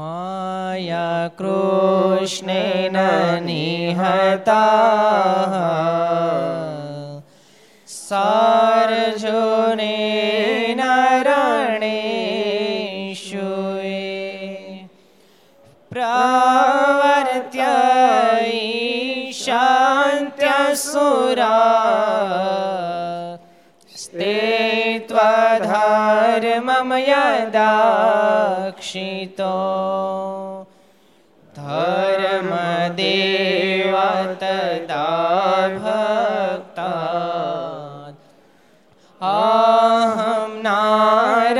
माया कृष्णेन निहता सार्जुने नरणेषुये प्रवर्त्य शान्त्यसुरा त्वधर्मं यदाक्षितो धर्मदेव तदा भक्ता अहं नारायणो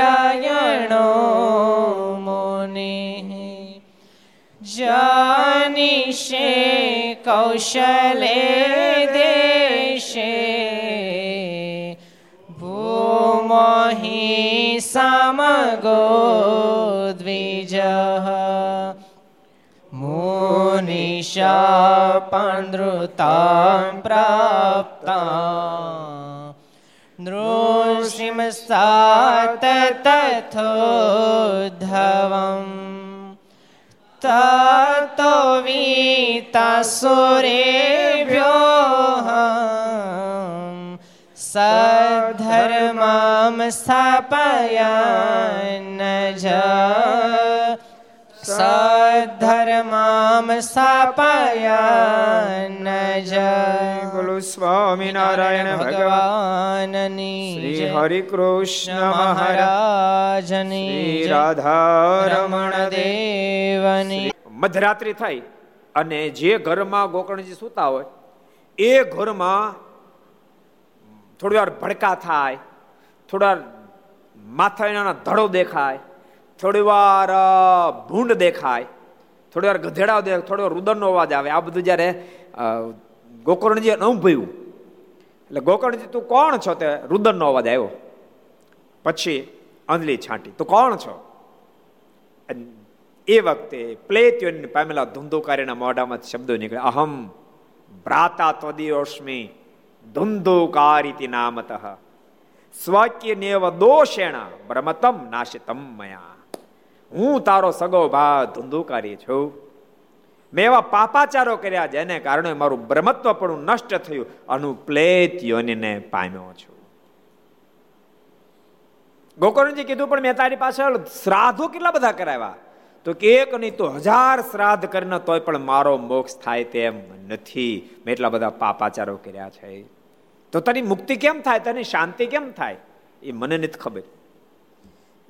मुनिः जानिषे कौशले देशे समगो द्विजः मुनिशापनृतां प्राप्ता नृसिंसात् तथोद्धवम् ततो वीतासुरेभ्यो सद्धर्मां સ્થાપયન જ સદ્ધર્મામ સ્થાપયન જ બોલો સ્વામિનારાયણ ભગવાનની શ્રી હરિ કૃષ્ણ મહારાજની રાધારમણ દેવની મધરાત્રિ થઈ અને જે ઘરમાં ગોકર્ણજી સૂતા હોય એ ઘરમાં થોડી વાર ભડકા થાય થોડી માથા ધડો દેખાય, થોડી વાર ભૂંડ દેખાય, થોડી વાર ગધેડા દેખાય, થોડી રુદનનો અવાજ આવે. આ બધું જ્યારે ગોકર્ણજીએ અનુભવ્યું એટલે ગોકર્ણજી, તું કોણ છો? તે રુદનનો અવાજ આવ્યો. પછી અંજલી છાંટી, તું કોણ છો? એ વખતે પ્લેત્યોને પામેલા ધુંધુકારીના મોઢામાં શબ્દો નીકળે અહમ ભ્રાતા ત્વદીયોસ્મી ધુંધુકારીતિ નામતઃ. સ્વાક્યનેવ દોષેણ બ્રહ્મતમ નાશિતમ મયા. હું તારો સગો ભા ધુંધુકારી છું. મેં એવા પાપાચારો કર્યા જેને કારણે મારું બ્રહ્મત્વ પણ નષ્ટ થયું. અનુપ્લેત યોનિને પામ્યો છું. ગોકર્ણજી કીધું, પણ મેં તારી પાછળ શ્રાદ્ધો કેટલા બધા કરાવ્યા? તો કે એક નહીં તો હજાર શ્રાદ્ધ કરીને તોય પણ મારો મોક્ષ થાય તેમ નથી. મેં એટલા બધા પાપાચારો કર્યા છે. તો તારી મુક્તિ કેમ થાય? તારી શાંતિ કેમ થાય? એ મને નથી ખબર.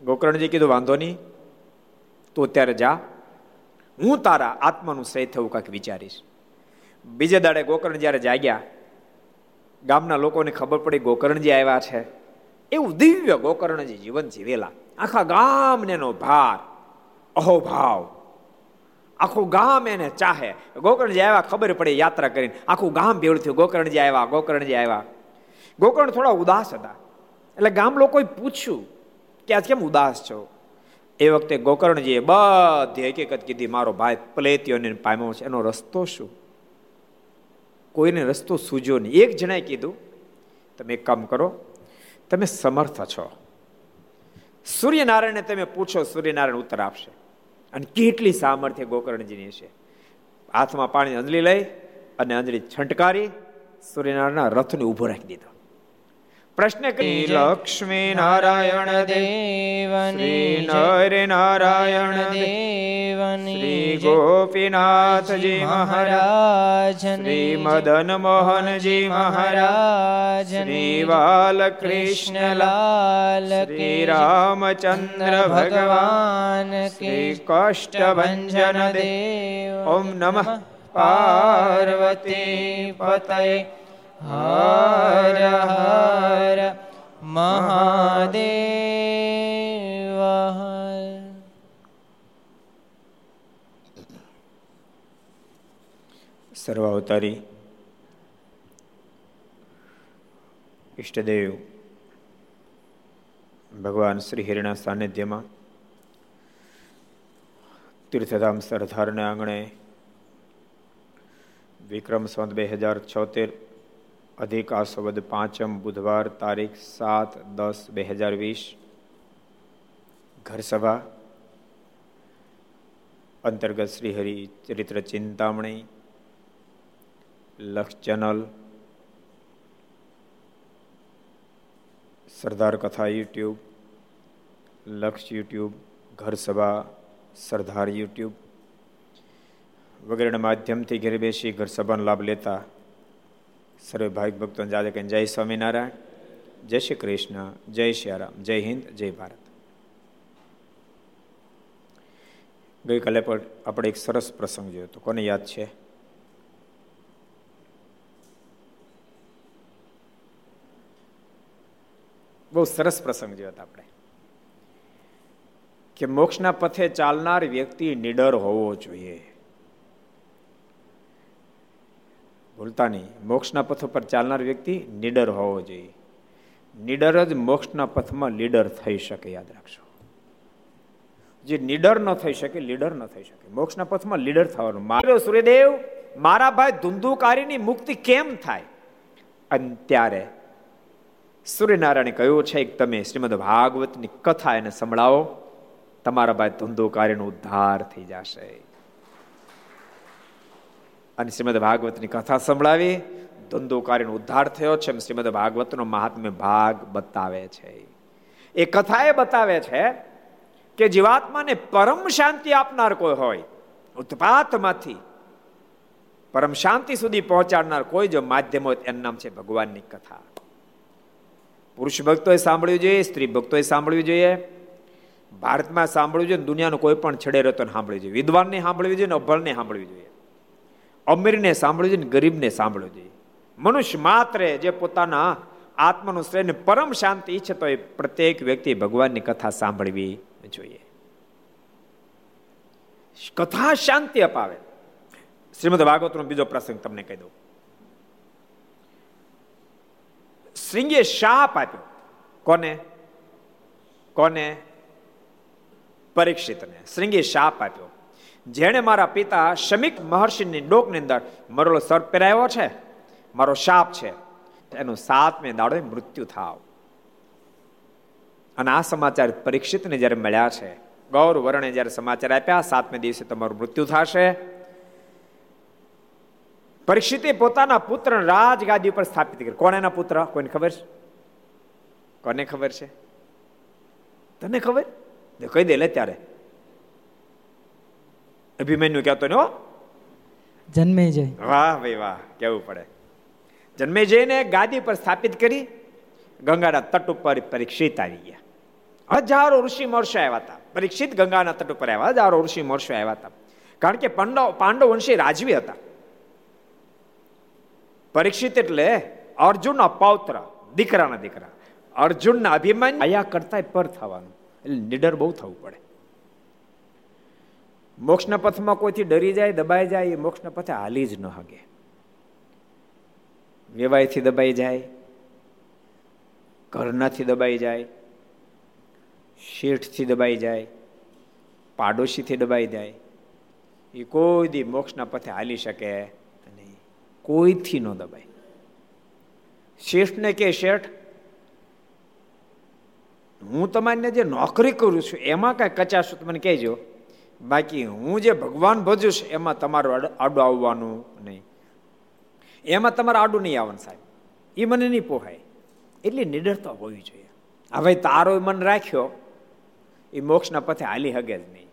ગોકર્ણજી કીધું, વાંધો નહીં, તું અત્યારે જા. હું તારા આત્માનું સહી થવું કાંઈક વિચારીશ. બીજે દાડે ગોકર્ણ જ્યારે જાગ્યા, ગામના લોકોને ખબર પડી, ગોકર્ણજી આવ્યા છે. એવું દિવ્ય ગોકર્ણજી જીવન જીવેલા. આખા ગામને એનો ભાર, અહોભાવ આખું ગામ એને ચાહે. ગોકર્ણજી આવ્યા, ખબર પડી યાત્રા કરીને. આખું ગામ ભેળું થયું. ગોકર્ણજી આવ્યા ગોકર્ણજી આવ્યા. ગોકર્ણ થોડા ઉદાસ હતા. એટલે ગામ લોકોએ પૂછ્યું કે આજ કેમ ઉદાસ છો? એ વખતે ગોકર્ણજીએ બધી હકીકત કીધી, મારો ભાઈ પ્લેતીઓને પામ્યો છે. એનો રસ્તો શું? કોઈને રસ્તો સૂજો નહીં. એક જણાએ કીધું, તમે એક કામ કરો, તમે સમર્થ છો. સૂર્યનારાયણને તમે પૂછો, સૂર્યનારાયણ ઉત્તર આપશે. અને કેટલી સામર્થ્ય ગોકર્ણજીની છે હાથમાં પાણી અંજલી લઈ અને અંજલી છંટકારી સૂર્યનારાયણના રથને ઊભો રાખી દીધો. પ્રશ્ન કરી લક્ષ્મી નારાયણ દેવની શ્રી. નર નારાયણ દેવની શ્રી. ગોપીનાથજી મહારાજ મહારાજની શ્રી મદન મોહનજી મહારાજ શ્રી. બાલકૃષ્ણલાલ કૃષ્ણલાલ શ્રી રામચંદ્ર ભગવાન શ્રી કી કષ્ટભંજન દેવ દેવ ઓમ નમઃ પાર્વતી પતય હર હર મહાદેવ સર્વાવતારી ઈષ્ટદેવ ભગવાન શ્રી હિરણા સાનિધ્યમાં તીર્થધામ સરદારના આંગણે વિક્રમ સંત બે હજાર છોતેર અધિક આસવદ પાંચમ બુધવાર તારીખ સાત દસ બે હજાર વીસ ઘરસભા. અંતર્ગત શ્રીહરિ ચરિત્ર ચિંતામણી. લક્ષ ચેનલ. સરદાર કથા યુટ્યુબ. લક્ષ યુટ્યુબ, ઘરસભા, સરદાર યુટ્યુબ. વગેરેના માધ્યમથી ઘેર બેસી ઘરસભાનો લાભ લેતા સર્વે ભાવિક ભક્તો જાદે કે જય સ્વામિનારાયણ, જય શ્રી કૃષ્ણ, જય શ્રી રામ, જય હિન્દ, જય ભારત. ગઈકાલે પણ આપણે એક સરસ પ્રસંગ જોયો તો કોને યાદ છે? બહુ સરસ પ્રસંગ જોયો હતો આપણે. કે મોક્ષના પથે ચાલનાર વ્યક્તિ નિડર હોવો જોઈએ. ભૂલતા નહીં. મોક્ષના પથ પર ચાલનાર વ્યક્તિ નિડર હોવો જોઈએ. નીડર જ મોક્ષના પથમાં લીડર થઈ શકે, યાદ રાખશો જે નીડર ન થઈ શકે, લીડર ન થઈ શકે. મોક્ષના પથમાં લીડર થવાનું. મારો સૂર્યદેવ મારા ભાઈ ધુંધુકારીની મુક્તિ કેમ થાય? અને ત્યારે સૂર્યનારાયણે કહ્યું છે કે તમે શ્રીમદ ભાગવતની કથા એને સંભળાવો. તમારા ભાઈ ધુંધુકારીનો ઉદ્ધાર થઈ જશે. અને શ્રીમદ ભાગવતની કથા સંભળાવી ધંધોકારીનો ઉદ્ધાર થયો છે શ્રીમદ ભાગવતનો મહાત્મ્ય ભાગ બતાવે છે. એ કથા એ બતાવે છે કે જીવાત્માને પરમ શાંતિ આપનાર કોઈ હોય, ઉત્પાતમાંથી પરમ શાંતિ સુધી પહોંચાડનાર કોઈ જો માધ્યમ હોય એનું નામ છે ભગવાનની કથા. પુરુષ ભક્તોએ સાંભળ્યું જોઈએ, સ્ત્રી ભક્તોએ સાંભળવી જોઈએ, ભારતમાં સાંભળવું જોઈએ, દુનિયાનો કોઈ પણ છેડે રહેતો સાંભળવું જોઈએ, વિદ્વાનને સાંભળવી જોઈએ ને અભળને સાંભળવી જોઈએ. અમીરને સાંભળવું જોઈએ ગરીબને સાંભળવું જોઈએ મનુષ્ય માત્ર જે પોતાના આત્માનું શ્રેય પરમ શાંતિ ઈચ્છે તો એ પ્રત્યેક વ્યક્તિ ભગવાનની કથા સાંભળવી જોઈએ. કથા શાંતિ અપાવે. શ્રીમદ ભાગવતનો બીજો પ્રસંગ તમને કહી દઉં. સિંહે શાપ આપ્યો. કોને? કોને? પરીક્ષિતને. શ્રીંગે શાપ આપ્યો. જેણે મારા પિતા શમિક મહર્ષિની ડોકની અંદર મરેલો સર્પ પહેરાયો છે? મારો શાપ છે. એનું સાતમે દાડો મૃત્યુ થાવ. અને આ સમાચાર પરીક્ષિતને જ્યારે મળ્યા છે, ગૌર વર્ણે જ્યારે સમાચાર આપ્યા, સાતમે દિવસે તમારું મૃત્યુ થશે. પરીક્ષિતે પોતાના પુત્ર રાજગાદી ઉપર સ્થાપિત કરી. કોણ એના પુત્ર? કોઈને ખબર છે? કોને ખબર છે? તને ખબર? કહી દે લે ત્યારે. અભિમન્યુ કહેતો ને જન્મે જય. વાહ ભાઈ વાહ કેવું પડે. જન્મે જઈને ગાદી પર સ્થાપિત કરી ગંગાના તટ ઉપર પરીક્ષિત આવી ગયા. હજારો ઋષિ મહર્ષિ આવ્યા હતા. પરીક્ષિત ગંગાના તટ ઉપર આવ્યા હજારો ઋષિ મહર્ષિ આવ્યા હતા. કારણ કે પાંડવ પાંડવ વંશી રાજવી હતા. પરીક્ષિત એટલે અર્જુનના પૌત્ર દીકરાના દીકરા. અર્જુનના અભિમાન આયા કરતા પર થવાનું. એટલે નિડર બહુ થવું પડે. મોક્ષના પથમાં કોઈથી ડરી જાય, દબાઈ જાય, એ મોક્ષના પથે હાલી જ ન હગે વેવાયથી દબાઈ જાય, ઘરનાથી દબાઈ જાય, શેઠથી દબાઈ જાય, પાડોશીથી દબાઈ જાય, એ કોઈ દી મોક્ષના પથે હાલી શકે નહીં. કોઈથી ન દબાય. શેઠને કે, શેઠ, હું તમારને જે નોકરી કરું છું, એમાં કાંઈ કચાશું મને કહેજો. બાકી હું જે ભગવાન ભજું એમાં તમારું આડું આવવાનું નહીં. એમાં તમારે આડું નહીં આવવાનું સાહેબ. એ મને નહીં પોહાય. એટલી નિડરતા હોવી જોઈએ. હવે તારો મન રાખ્યો એ મોક્ષના પથે હાલી હગે જ નહીં.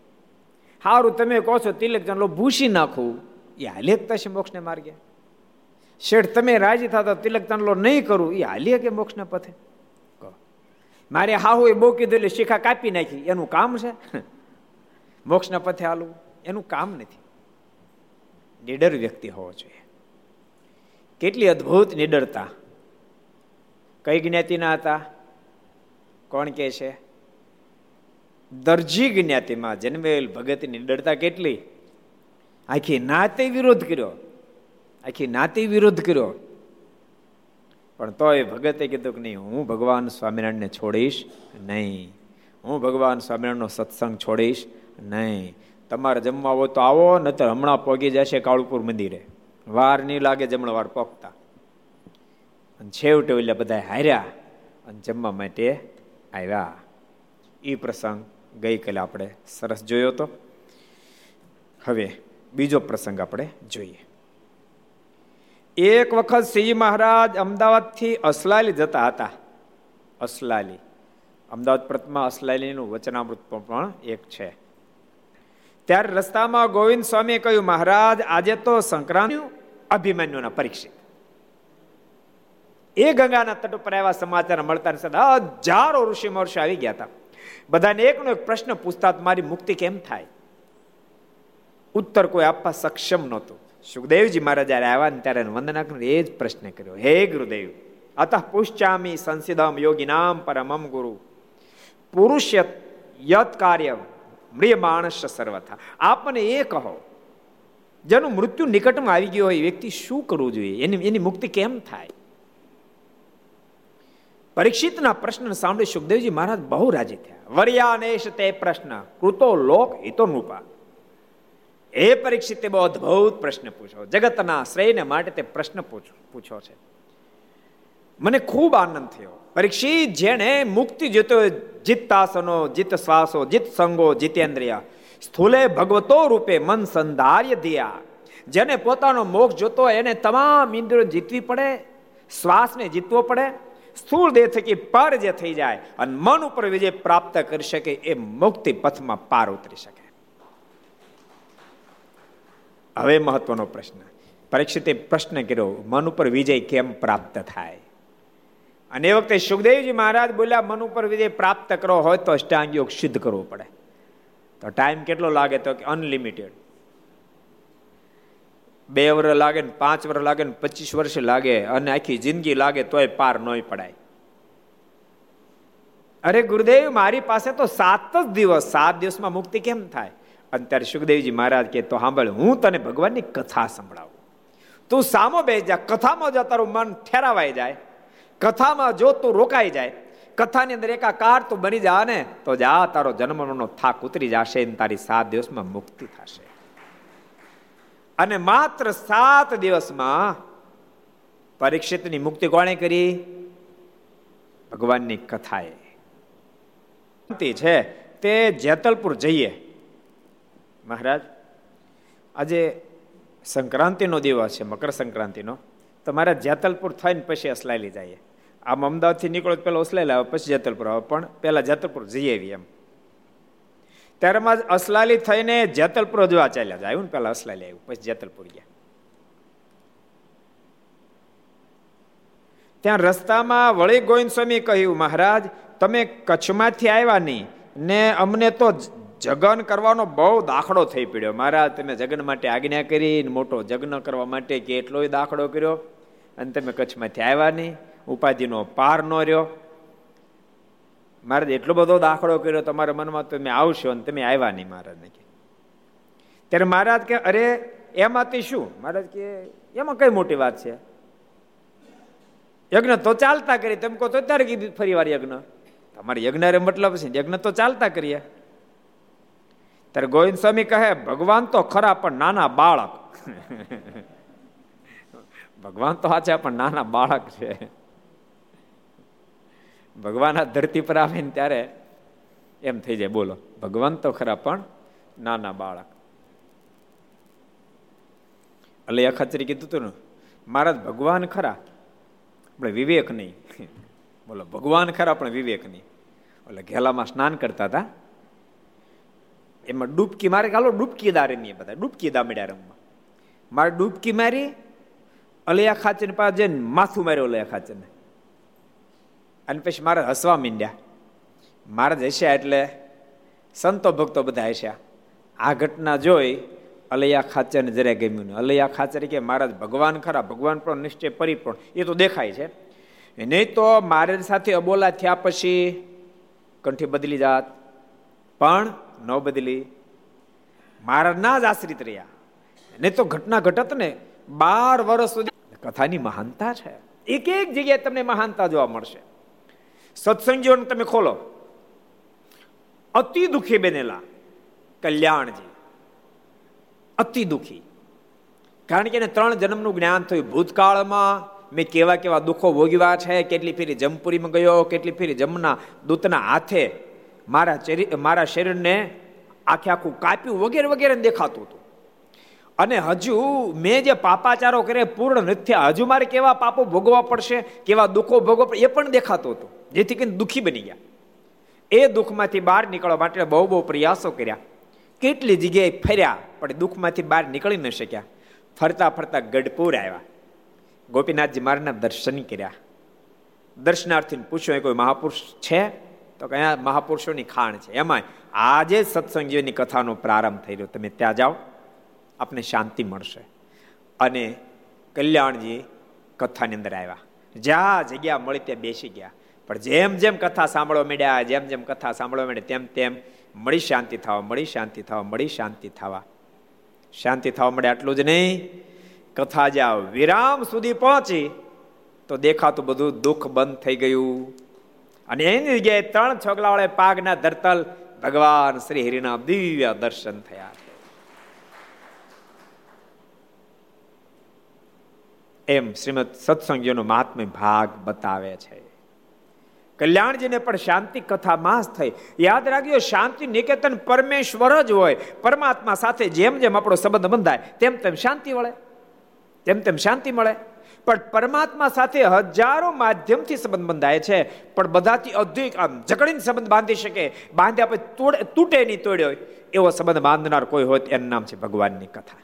સારું તમે કહો છો તિલક જણલો ભૂસી નાખવું એ હાલી હકતા છે મોક્ષને માર્ગે. શેઠ, તમે રાજી થતા તિલક ચાંદલો નહીં કરું એ હાલી હકે મોક્ષના પથે. મારે હાહુ એ બહુ કીધું એટલે શીખા કાપી નાખી, એનું કામ છે? મોક્ષના પથે હાલવું એનું કામ નથી. નિડર વ્યક્તિ હોવો જોઈએ. કેટલી અદ્ભુત નિડરતા. કઈ જ્ઞાતિના હતા? કોણ કે છે? દરજી જ્ઞાતિમાં જન્મેલ ભગતની નિડરતા કેટલી? આખી નાતે વિરોધ કર્યો. આખી નાતે વિરોધ કર્યો. પણ તોય ભગતે કીધું કે નહીં, હું ભગવાન સ્વામિનારાયણને છોડીશ નહીં. હું ભગવાન સ્વામિનારાયણનો સત્સંગ છોડીશ. નહીં. તમારે જમવા હોય તો આવો નતર હમણાં પગી જશે કાળુપુર મંદિરે. વાર નહીં લાગે જમણ વાર પગતા. અને છેવટે એટલે બધા હાર્યા અને જમવા માટે આવ્યા. એ પ્રસંગ ગઈકાલે આપણે સરસ જોયો હતો હવે બીજો પ્રસંગ આપણે જોઈએ. એક વખત સિંહ મહારાજ અમદાવાદથી અસલાલી જતા હતા. અસલાલી. અમદાવાદ પ્રતમાં અસલાલીનું વચનામૃત પણ એક છે. ત્યારે રસ્તામાં ગોવિંદ સ્વામીએ કહ્યું, મહારાજ, આજે તો સંક્રાંતિ અભિમન્યુના પરીક્ષિત. એ ગંગાના તટ ઉપર એવા સમાચાર મળતા હજારો ઋષિ મહર્ષિ આવી ગયા હતા. બધાને એકનો એક પ્રશ્ન પૂછતા મારી મુક્તિ કેમ થાય? ઉત્તર કોઈ આપવા સક્ષમ નહોતું. સુખદેવજી મહારાજ, જયારે આવ્યા ને ત્યારે વંદના એ જ પ્રશ્ન કર્યો, હે ગુરુદેવ, અતઃ પુષ્ચામી સંસિદમ યોગીનામ પરમમ ગુરુ. પુરુષ યત કાર્ય મ્રિય માણસ સર્વથા. આપને એ કહો, જેનું મૃત્યુ નિકટમાં આવી ગયો હોય વ્યક્તિ શું કરવું જોઈએ? એની એની મુક્તિ કેમ થાય? પરીક્ષિતના પ્રશ્ન સાંભળી સુખદેવજી મહારાજ બહુ રાજી થયા. વર્યાનેશ તે પ્રશ્ન, કૃતો લોક હિતો નૃપા. એ પરીક્ષિતે બહુ અદભુત પ્રશ્ન પૂછો. જગતના શ્રેયને માટે તે પ્રશ્ન પૂછો છે. મને ખૂબ આનંદ થયો. પરીક્ષિત જેણે મુક્તિ જીતો જીતાસનો, જીત શ્વાસો, જીત સંગો, જીતેન્દ્રિય, સ્થૂલે ભગવતો રૂપે મન સંધાર્ય દિયા જેને પોતાનો મોક્ષ જોતો એને તમામ ઇન્દ્રિયો જીતવી પડે, શ્વાસને જીતવો પડે, સ્થૂળ દેહ થકી પર જે થઈ જાય અને મન ઉપર વિજય પ્રાપ્ત કરી શકે એ મુક્તિ પથમાં પાર ઉતરી શકે. હવે મહત્વનો પ્રશ્ન. પરીક્ષિતે પ્રશ્ન કર્યો, મન ઉપર વિજય કેમ પ્રાપ્ત થાય? અને એ વખતે સુખદેવજી મહારાજ બોલ્યા, મન ઉપર વિજય પ્રાપ્ત કરવો હોય તો અષ્ટાંગ યોગ સિદ્ધ કરવો પડે. તો ટાઈમ કેટલો લાગે તો કે અનલિમિટેડ. બે વર્ષ લાગે ને પાંચ વર્ષ લાગે ને પચીસ વર્ષ લાગે અને આખી જિંદગી લાગે તોય પાર નોય પડાય. અરે ગુરુદેવ, મારી પાસે તો સાત જ દિવસ, સાત દિવસમાં મુક્તિ કેમ થાય? અને ત્યારે સુખદેવજી મહારાજ કે તો સાંભળ, હું તને ભગવાનની કથા સંભળાવું. તું સામો બે જા, કથામાં જા તારું મન ઠેરાવાઈ જાય. કથામાં જો તું રોકાઈ જાય, કથાની અંદર એકાકાર તું બની જા ને, તો જા, તારો જન્મનો થાક ઉતરી જશે તારી સાત દિવસમાં મુક્તિ થશે. અને માત્ર સાત દિવસમાં પરીક્ષિતની મુક્તિ કોણે કરી? ભગવાનની કથાએ. છે. તે જેતલપુર જઈએ. મહારાજ, આજે સંક્રાંતિનો દિવસ છે મકર સંક્રાંતિનો તો મારા જેતલપુર થઈને પછી અસલાયેલી જઈએ. આમ અમદાવાદથી નીકળો પેલા અસલાયેલા લાવે પછી જેતલપુર આવે. પણ પેલા જેતલપુર જઈ આવી એમ. ત્યારમાં અસલાલી થઈને જેતલપુર જોવા ચાલ્યા જાય. ને પેલા અસલાલી આવ્યું, પછી જેતલપુર ગયા. ત્યાં રસ્તામાં વળી ગોવિંદ સ્વામી કહ્યું, મહારાજ, તમે કચ્છમાંથી આવ્યા નહીં, ને અમને તો જગન કરવાનો બહુ દાખલો થઈ પડ્યો. મહારાજ, તમે જગન માટે આજ્ઞા કરી મોટો જગ્ન કરવા માટે કેટલોય દાખલો કર્યો. અને તમે કચ્છમાંથી આવ્યા નહીં. ઉપાધિનો પાર ન રહ્યો. મહારાજ એટલો બધો દાખલો કર્યો તમારા મનમાં તમે આવશો અને તમે આવ્યા નહીં મહારાજને કે. ત્યારે મહારાજ કે, અરે, એમાંથી શું? મહારાજ કે, એમાં કઈ મોટી વાત છે? યજ્ઞ તો ચાલતા કરી તમે કહો તો ત્યારે કીધું ફરી વાર યજ્ઞ. તમારે યજ્ઞ મતલબ છે. યજ્ઞ તો ચાલતા કરીએ. ત્યારે ગોવિંદ સ્વામી કહે, ભગવાન તો ખરા, પણ નાના બાળક. ભગવાન તો આ છે, પણ નાના બાળક છે. ભગવાન આ ધરતી પર આવે ને ત્યારે એમ થઈ જાય, બોલો. ભગવાન તો ખરા, પણ નાના બાળક. એટલે અખતરી કીધું હતું ને, મહારાજ, ભગવાન ખરા આપણે વિવેક નહીં. બોલો, ભગવાન ખરા, પણ વિવેક નહીં. એટલે ઘેલામાં સ્નાન કરતા હતા. એમાં ડૂબકી મારે કાલો ડૂબકી દા રમીએ બધા, ડૂબકી દા મળ્યા રમવા. મારે ડૂબકી મારી, અલૈયા ખાચર પાસે જઈને માથું માર્યો અલૈયા ખાચરને. અને પછી મહારાજ હસવા માંડ્યા. મહારાજ હસ્યા એટલે સંતો ભક્તો બધા હસ્યા. આ ઘટના જોઈ અલૈયા ખાચરને જરાય ગમ્યું નહીં. અલૈયા ખાચર કે મહારાજ, ભગવાન ખરા, ભગવાન પણ નિશ્ચય પરિપૂર્ણ. એ તો દેખાય છે. નહીં તો મારે સાથે અબોલા થયા પછી કંઠી બદલી જાત. પણ ન બદલી. મહારાજના જ આશ્રિત રહ્યા. નહીં તો ઘટના ઘટત ને બાર વર્ષ સુધી. કથાની મહાનતા છે. એક એક જગ્યાએ તમને મહાનતા જોવા મળશે. સત્સંગીઓને તમે ખોલો. અતિ દુઃખી બનેલા કલ્યાણજી. અતિ દુઃખી. કારણ કે એને ત્રણ જન્મનું જ્ઞાન થયું. ભૂતકાળમાં મેં કેવા કેવા દુઃખો ભોગવ્યા છે, કેટલી ફેરી જમપુરીમાં ગયો, કેટલી ફેરી જમના દૂતના હાથે મારા મારા શરીરને આખે આખું કાપ્યું વગેરે વગેરે દેખાતું હતું. અને હજુ મેં જે પાપાચારો કરે પૂર્ણ નથી હજુ મારે કેવા પાપો ભોગવવા પડશે, કેવા દુઃખો ભોગવવા એ પણ દેખાતું હતું. જેથી કરીને દુઃખી બની ગયા. એ દુઃખમાંથી બહાર નીકળવા માટે બહુ બહુ પ્રયાસો કર્યા. કેટલી જગ્યાએ ફર્યા, પણ દુઃખમાંથી બહાર નીકળી ન શક્યા. ફરતા ફરતા ગઢપુર આવ્યા. ગોપીનાથજી મહારાજના દર્શન કર્યા. દર્શનાર્થીને પૂછ્યું કોઈ મહાપુરુષ છે? તો કયા મહાપુરુષોની ખાણ છે. એમાં આજે સત્સંગીઓની કથાનો પ્રારંભ થઈ રહ્યો તમે ત્યાં જાઓ. આપને શાંતિ મળશે. અને કલ્યાણજી કથાની અંદર આવ્યા. જ્યાં જગ્યા મળી ત્યાં બેસી ગયા. પણ જેમ જેમ કથા સાંભળવા મળ્યા જેમ જેમ કથા સાંભળવા મળ્યા તેમ તેમ મળી શાંતિ થવા, મળી શાંતિ થવા, મળી શાંતિ થવા. શાંતિ થવા મળે આટલું જ નહીં. કથા જ્યાં વિરામ સુધી પહોંચી, તો દેખાતું બધું દુઃખ બંધ થઈ ગયું. અને એની જગ્યાએ ત્રણ છોકલાવાળા પાગના ધરતલ ભગવાન શ્રી હરિના દિવ્ય દર્શન થયા. એમ શ્રીમદ સત્સંગીઓનો મહાત્મ્ય ભાગ બતાવે છે. કલ્યાણજીને પણ શાંતિ કથા માસ થઈ. યાદ રાખ્યો શાંતિ નિકેતન પરમેશ્વર જ હોય. પરમાત્મા સાથે જેમ જેમ આપણો સંબંધ બંધાય, તેમ તેમ શાંતિ મળે તેમ તેમ શાંતિ મળે. પણ પરમાત્મા સાથે હજારો માધ્યમથી સંબંધ બંધાય છે. પણ બધાથી અધિક આમ જકડીને સંબંધ બાંધી શકે. બાંધે આપણે તૂટે નહીં તોડ્યો એવો સંબંધ બાંધનાર કોઈ હોય એનું નામ છે ભગવાનની કથા.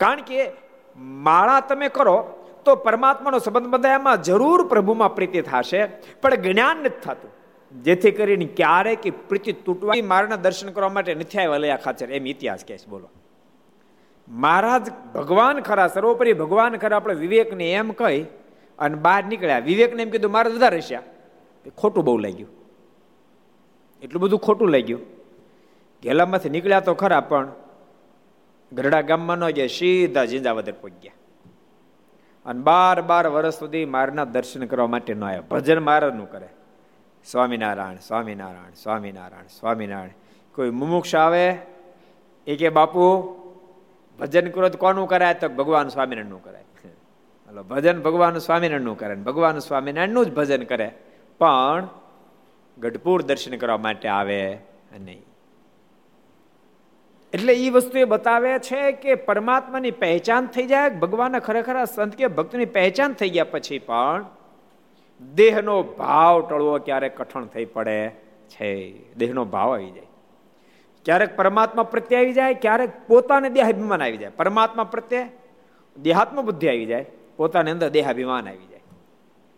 કારણ કે માળા તમે કરો, તો પરમાત્માનો સંબંધ બંધાયામાં જરૂર પ્રભુમાં પ્રીતિ થશે, પણ જ્ઞાન નથી થતું. જેથી કરીને ક્યારેક પ્રીતિ તૂટવા મારાના દર્શન કરવા માટે નથી આવ્યા લયા ખાચર એમ ઇતિહાસ કહે છે, બોલો. મહારાજ ભગવાન ખરા, સર્વોપરી ભગવાન ખરા આપણે વિવેકને એમ કહી અને બહાર નીકળ્યા. વિવેકને એમ કીધું, મારે વધારે છે ખોટું બહુ લાગ્યું. એટલું બધું ખોટું લાગ્યું. ગેલામાંથી નીકળ્યા તો ખરા, પણ ગરડા ગામમાં ન ગયા સીધા ઝીંઝાવદર પહોંચ્યા અને બાર બાર વર્ષ સુધી મારના દર્શન કરવા માટે ન આવ્યા ભજન મારનું કરે. સ્વામિનારાયણ સ્વામિનારાયણ સ્વામિનારાયણ સ્વામિનારાયણ. કોઈ મુમુક્ષ આવે? એ કે, બાપુ, ભજન કરો તો કોનું કરાય? તો ભગવાન સ્વામિનારાયણનું કરાય. હલો, ભજન ભગવાન સ્વામિનારાયણનું કરે ભગવાન સ્વામિનારાયણનું જ ભજન કરે. પણ ગઢપુર દર્શન કરવા માટે આવે નહીં. એટલે એ વસ્તુ એ બતાવે છે કે પરમાત્માની પહેચાન થઈ જાય, ભગવાનના ખરેખર સંત કે ભક્તની પહેચાન થઈ ગયા પછી પણ દેહનો ભાવ ટળવો ક્યારેક કઠણ થઈ પડે છે. દેહનો ભાવ આવી જાય. ક્યારેક પરમાત્મા પ્રત્યે આવી જાય, ક્યારેક પોતાને દેહાભિમાન આવી જાય. પરમાત્મા પ્રત્યે દેહાત્મ બુદ્ધિ આવી જાય, પોતાની અંદર દેહાભિમાન આવી જાય.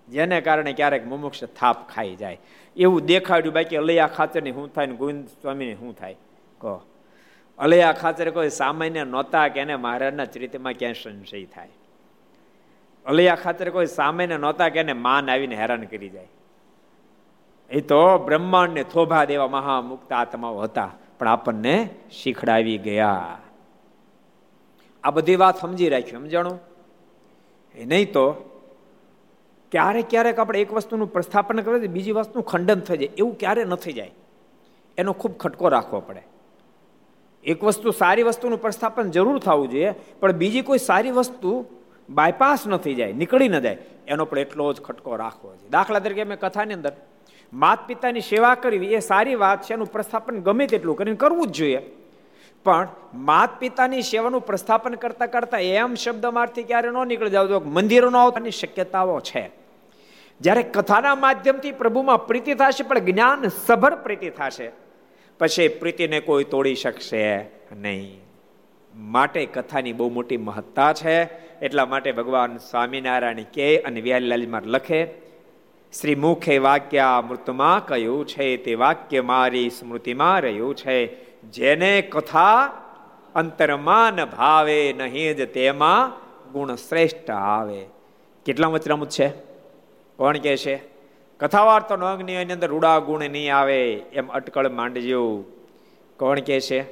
જેને કારણે ક્યારેક મુમુક્ષ થાપ ખાઈ જાય. એવું દેખાડ્યું બાકી અલૈયા ખાતરની શું થાય ને ગોવિંદ સ્વામીને શું થાય. કહો. અલૈયા ખાચર કોઈ સામાન્ય નહોતા કે એને મહારાજના ચરિત્રમાં ક્યાંય સંશય થાય. અલૈયા ખાતર કોઈ સામાન્ય નહોતા કે એને માન આવીને હેરાન કરી જાય. એ તો બ્રહ્માંડને થોભા દેવા મહામુક્ત આત્માઓ હતા, પણ આપણને શીખડાવી ગયા. આ બધી વાત સમજી રાખ્યું, સમજાણું? એ નહીં તો ક્યારેક ક્યારેક આપણે એક વસ્તુનું પ્રસ્થાપન કરીએ બીજી વસ્તુનું ખંડન થઈ જાય, એવું ક્યારે ન થઈ જાય. એનો ખૂબ ખટકો રાખવો પડે. એક વસ્તુ સારી વસ્તુનું પ્રસ્થાપન જરૂર થવું જોઈએ, પણ બીજી કોઈ સારી વસ્તુ બાયપાસ ન થઈ જાય, નીકળી ન જાય, એનો પણ એટલો જ ખટકો રાખવો જોઈએ. દાખલા તરીકે મેં કથાની અંદર માત પિતાની સેવા કરવી એ સારી વાત છે, એનું પ્રસ્થાપન ગમે તેટલું કરીને કરવું જ જોઈએ. પણ માત પિતાની સેવાનું પ્રસ્થાપન કરતા કરતા એમ શબ્દ મારથી ક્યારે ન નીકળી જાવ મંદિરો ન આવતાની શક્યતાઓ છે. જ્યારે કથાના માધ્યમથી પ્રભુમાં પ્રીતિ થશે, પણ જ્ઞાન સભર પ્રીતિ થશે. પછી પ્રીતિને કોઈ તોડી શકશે નહીં. માટે કથાની બહુ મોટી મહત્તા છે. એટલા માટે ભગવાન સ્વામિનારાયણ કે અને વ્યાલીલાલીમાં લખે શ્રી મુખે વાક્ય અમૃતમાં કહ્યું છે તે વાક્ય મારી સ્મૃતિમાં રહ્યું છે. જેને કથા અંતરમાન ભાવે નહીં જ તેમાં ગુણ શ્રેષ્ઠ આવે. કેટલા વચરામુત છે? કોણ કહે છે? કથા વાર્તો અંગની એની અંદર રૂડા ગુણ નહીં આવે એમ અટકળ માંડજો કોણ કે છે?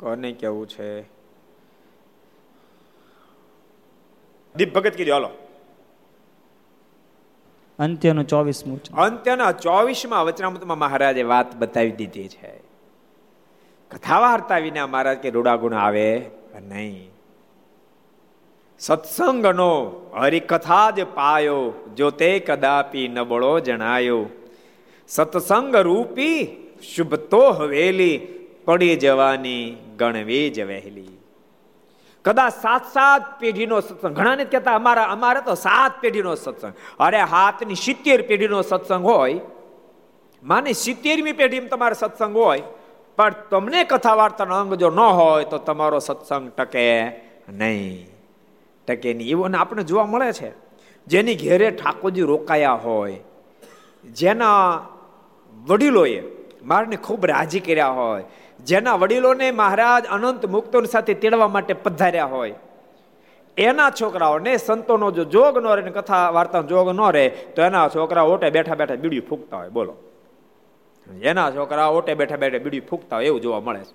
કોને કેવું છે? દીપ ભગત કીધું હાલો. અંત્યનું ચોવીસમું અંત્યના ચોવીસમાં વચનામૃતમાં મહારાજે વાત બતાવી દીધી છે. કથા વાર્તા વિના મહારાજ કે રૂડા ગુણ આવે નહીં. સત્સંગનો હરિકથા જ પાયો, જો તે કદાપી નબળો જણાયો. સત્સંગ રૂપી શુભ તો હવેલી, પડી જવાની ગણવી જ વહેલી. કદાચ સાત સાત પેઢીનો સત્સંગ, ઘણાને કહેતા અમારા, અમારે તો સાત પેઢીનો સત્સંગ. અરે હાથની સિત્તેર પેઢીનો સત્સંગ હોય, માને સિત્તેરમી પેઢીમાં તમારે સત્સંગ હોય, પણ તમને કથા વાર્તાનો અંગ જો ન હોય તો તમારો સત્સંગ ટકે નહીં. ટકે નહીં એવું આપણે જોવા મળે છે. જેની ઘેરે ઠાકોરજી રોકાયા હોય, જેના વડીલોએ મારને ખૂબ રાજી કર્યા હોય, જેના વડીલોને મહારાજ અનંત મુક્તો સાથે તેડવા માટે પધાર્યા હોય, એના છોકરાઓને સંતોનો જો જોગ ન રહે કથા વાર્તા જોગ ન રહે, તો એના છોકરા ઓટે બેઠા બેઠા બીડી ફૂંકતા હોય. બોલો. એના છોકરા ઓટે બેઠા બેઠા બીડી ફૂંકતા હોય એવું જોવા મળે છે.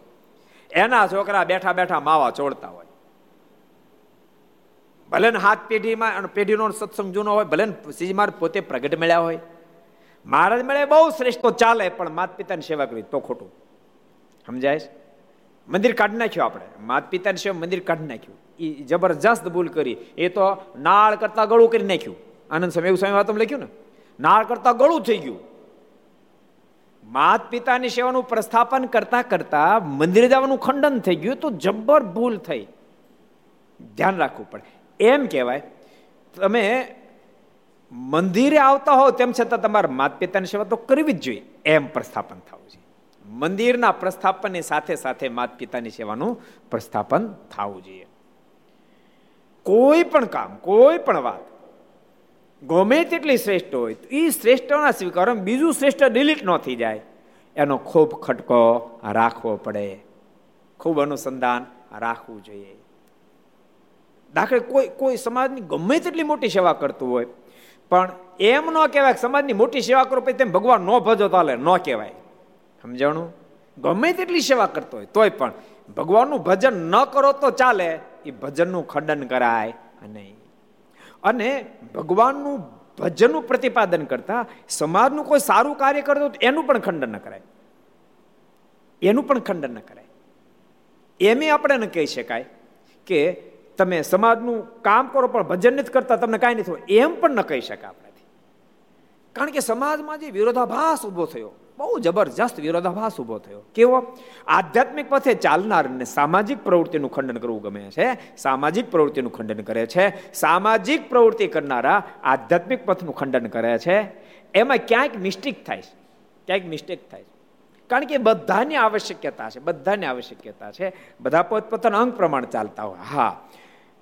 એના છોકરા બેઠા બેઠા માવા ચોડતા હોય. ભલે ને હાથ પેઢીમાં પેઢીનો સત્સંગ જૂનો હોય, ભલે શ્રીજી માર પોતે પ્રગટ મળ્યા હોય. મહારાજ મળે બહુ શ્રેષ્ઠ ચાલે, પણ માત પિતાની સેવા કરવી તો ખોટું. સમજાય મંદિર કાઢી નાખ્યું આપણે. માત પિતાની સેવા મંદિર કાઢી નાખ્યું. એ જબરજસ્ત ભૂલ કરી. એ તો નાળ કરતા ગળું કરી નાખ્યું. આનંદ સ્વામી, એવું સ્વામી વાત લખ્યું ને? નાળ કરતા ગળું થઈ ગયું. માત પિતાની સેવાનું પ્રસ્થાપન કરતા કરતા મંદિરે જવાનું ખંડન થઈ ગયું. તો જબ્બર ભૂલ થઈ. ધ્યાન રાખવું પડે. એમ કહેવાય, તમે મંદિરે આવતા હો તેમ છતાં તમારા માત પિતાની સેવા તો કરવી જ જોઈએ, એમ પ્રસ્થાપન થવું જોઈએ. મંદિરના પ્રસ્થાપનની સાથે સાથે માત પિતાની સેવાનું પ્રસ્થાપન થવું જોઈએ. કોઈ પણ કામ, કોઈ પણ વાત, ગમે તેટલી શ્રેષ્ઠ હોય, તો એ શ્રેષ્ઠના સ્વીકાર, બીજું શ્રેષ્ઠ ડિલીટ ન થઈ જાય. એનો ખૂબ ખટકો રાખવો પડે. ખૂબ અનુસંધાન રાખવું જોઈએ. દાખલે કોઈ કોઈ સમાજની ગમે તેટલી મોટી સેવા કરતું હોય, પણ એમ ન કહેવાય સમાજની મોટી સેવા કરો પછી તેમ ભગવાન ન ભજો તાલે ન કહેવાય. સમજાણું? ગમે તેટલી સેવા કરતો હોય, તોય પણ ભગવાનનું ભજન ન કરો તો ચાલે, એ ભજનનું ખંડન કરાય અને ભગવાનનું ભજનનું પ્રતિપાદન કરતા સમાજનું કોઈ સારું કાર્ય કરતો એનું પણ ખંડન ન કરાય. એનું પણ ખંડન ન કરાય. એમ આપણે ન કહી શકાય કે તમે સમાજનું કામ કરો પણ ભજન નથી કરતા, તમને કાંઈ નથી એમ પણ ન કહી શકે આપણાથી કારણ કે સમાજમાં જે વિરોધાભાસ ઊભો થયો, બહુ જબરજસ્ત વિરોધાભાસ ઊભો થયો. કેવો? આધ્યાત્મિક પથે ચાલનાર ને સામાજિક પ્રવૃત્તિનું ખંડન કરવું ગમે છે. સામાજિક પ્રવૃત્તિનું ખંડન કરે છે. સામાજિક પ્રવૃત્તિ કરનારા આધ્યાત્મિક પથનું ખંડન કરે છે. એમાં ક્યાંક મિસ્ટેક થાય છે. ક્યાંક મિસ્ટેક થાય છે. કારણ કે બધાની આવશ્યકતા છે, બધાની આવશ્યકતા છે. બધા પોતપોતાના અંગ પ્રમાણ ચાલતા હોય. હા.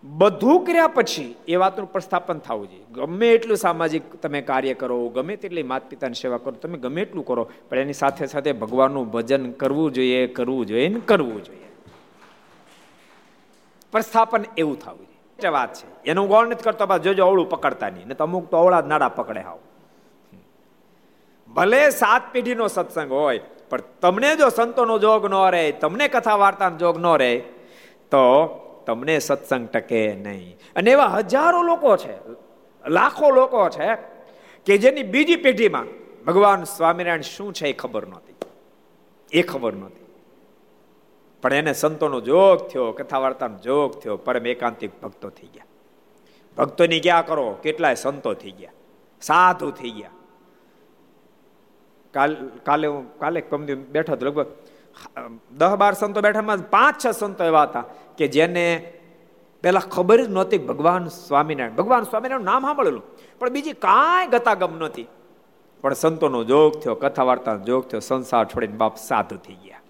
બધું કર્યા પછી એ વાતનું પ્રસ્થાપન થવું જોઈએ. ગમે એટલું સામાજિક તમે કાર્ય કરો, ગમે તેટલી માતા પિતાની સેવા કરો, તમે ગમે એટલું કરો, પણ એની સાથે સાથે ભગવાનનું ભજન કરવું જોઈએ કરવું જોઈએ ને કરવું જોઈએ. પ્રસ્થાપન એવું થવું જોઈએ. વાત છે, એનું ગૌણ નથી કરતો જોજો અવળું પકડતા નહીં તો અમુક તો અવળા નાડા પકડે આવ ભલે સાત પેઢીનો સત્સંગ હોય, પણ તમને જો સંતોનો જોગ ન રહે, તમને કથા વાર્તાનો જોગ ન રહે, તો તમને સત્સંગ ટકે નહીં. અને એવા હજારો લોકો છે, લાખો લોકો છે, કે જેની બીજી પેઢીમાં ભગવાન સ્વામિનારાયણ શું છે એ ખબર નહોતી. એ ખબર નહોતી. પણ એને સંતોનો જોગ થયો કથા વાર્તાનો જોગ થયો, પરમ એકાંતિક ભક્તો થઈ ગયા. ભક્તોની ક્યાં કરો? કેટલાય સંતો થઈ ગયા. સાધુ થઈ ગયા. કાલ, કાલે હું, કાલે બેઠો હતો લગભગ દસ બાર સંતો બેઠામાં પાંચ, છ સંતો એવા હતા કે જેને પેલા ખબર જ નહોતી ભગવાન સ્વામિનારાયણ. ભગવાન સ્વામિનારાયણ નામ સાંભળેલું, પણ બીજી કાંઈ ગતાગમ નહોતી. પણ સંતોનો જોગ થયો કથા વાર્તાનો જોગ થયો, સંસાર છોડીને બાપ સાધુ થઈ ગયા.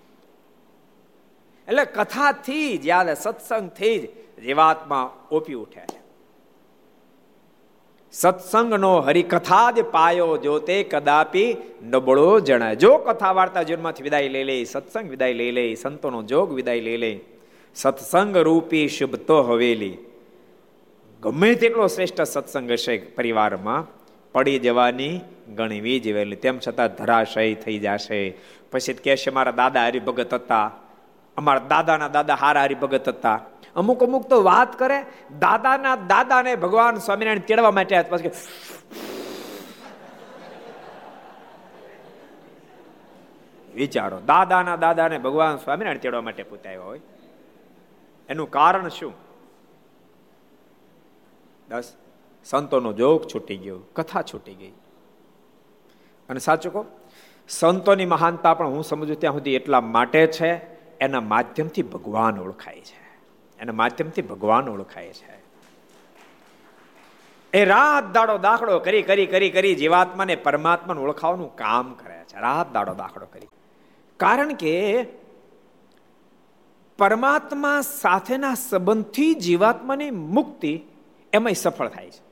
એટલે કથાથી જ યાદ સત્સંગથી જ જીવાત્મા ઓપી ઉઠ્યા છે. સત્સંગનો હરિકથા જ પાયો જો તે કદાપી નબળો જણાય. જો કથા વાર્તા જીવનમાંથી વિદાય લઈ લે સત્સંગ વિદાય લઈ લે સંતોનો જોગ વિદાય લઈ લે સત્સંગ રૂપી શુભ તો હવેલી. ગમે તેટલો શ્રેષ્ઠ સત્સંગ હશે પરિવારમાં, પડી જવાની ગણવી જ વહેલી તેમ છતાં ધરાશય થઈ જશે. પછી કહેશે, મારા દાદા હરિભગત હતા. અમારા દાદાના દાદા હારા હરિભગત હતા. અમુક અમુક તો વાત કરે, દાદાના દાદાને ભગવાન સ્વામિનારાયણ તેડવા માટે પછી વિચારો, દાદાના દાદાને ભગવાન સ્વામિનારાયણ તેડવા માટે પૂછાયો હોય, એનું કારણ શું? બસ સંતોનો જોગ છૂટી ગયો, કથા છૂટી ગઈ. અને સાચું કહો, સંતોની મહાનતા પણ હું સમજુ ત્યાં સુધી એટલા માટે છે, એના માધ્યમથી ભગવાન ઓળખાય છે. એના માધ્યમથી ભગવાન ઓળખાય છે. એ રાત દાડો દાખલો કરી કરી કરી કરી જીવાત્માને પરમાત્માને ઓળખાવાનું કામ કરે છે. રાત દાડો દાખલો કરી. કારણ કે પરમાત્મા સાથેના સંબંધથી જીવાત્માની મુક્તિ એમાં સફળ થાય છે.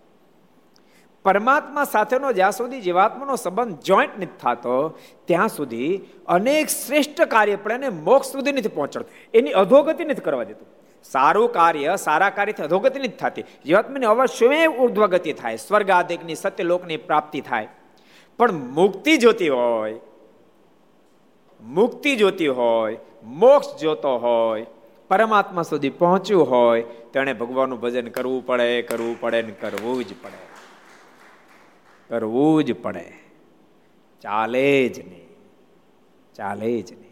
પરમાત્મા સાથેનો જ્યાં સુધી જીવાત્માનો સંબંધ જોઈન્ટ નથી થતો, ત્યાં સુધી અનેક શ્રેષ્ઠ કાર્ય પણ એને મોક્ષ સુધી નથી પહોંચતું એની અધોગતિ નથી કરવા દેતું. સારું કાર્ય, સારા કાર્યથી અધોગતિની જ થતી. જીવાત્માની અવશ્ય ઉર્ધ્વગતિ થાય સ્વર્ગ આદિકની સત્યલોકની પ્રાપ્તિ થાય. પણ મુક્તિ જોતી હોય, મુક્તિ જોતી હોય, મોક્ષ જોતો હોય, પરમાત્મા સુધી પહોંચ્યું હોય, તેણે ભગવાનનું ભજન કરવું પડે કરવું પડે ને કરવું જ પડે. કરવું જ પડે. ચાલે જ નહીં. ચાલે જ નહીં.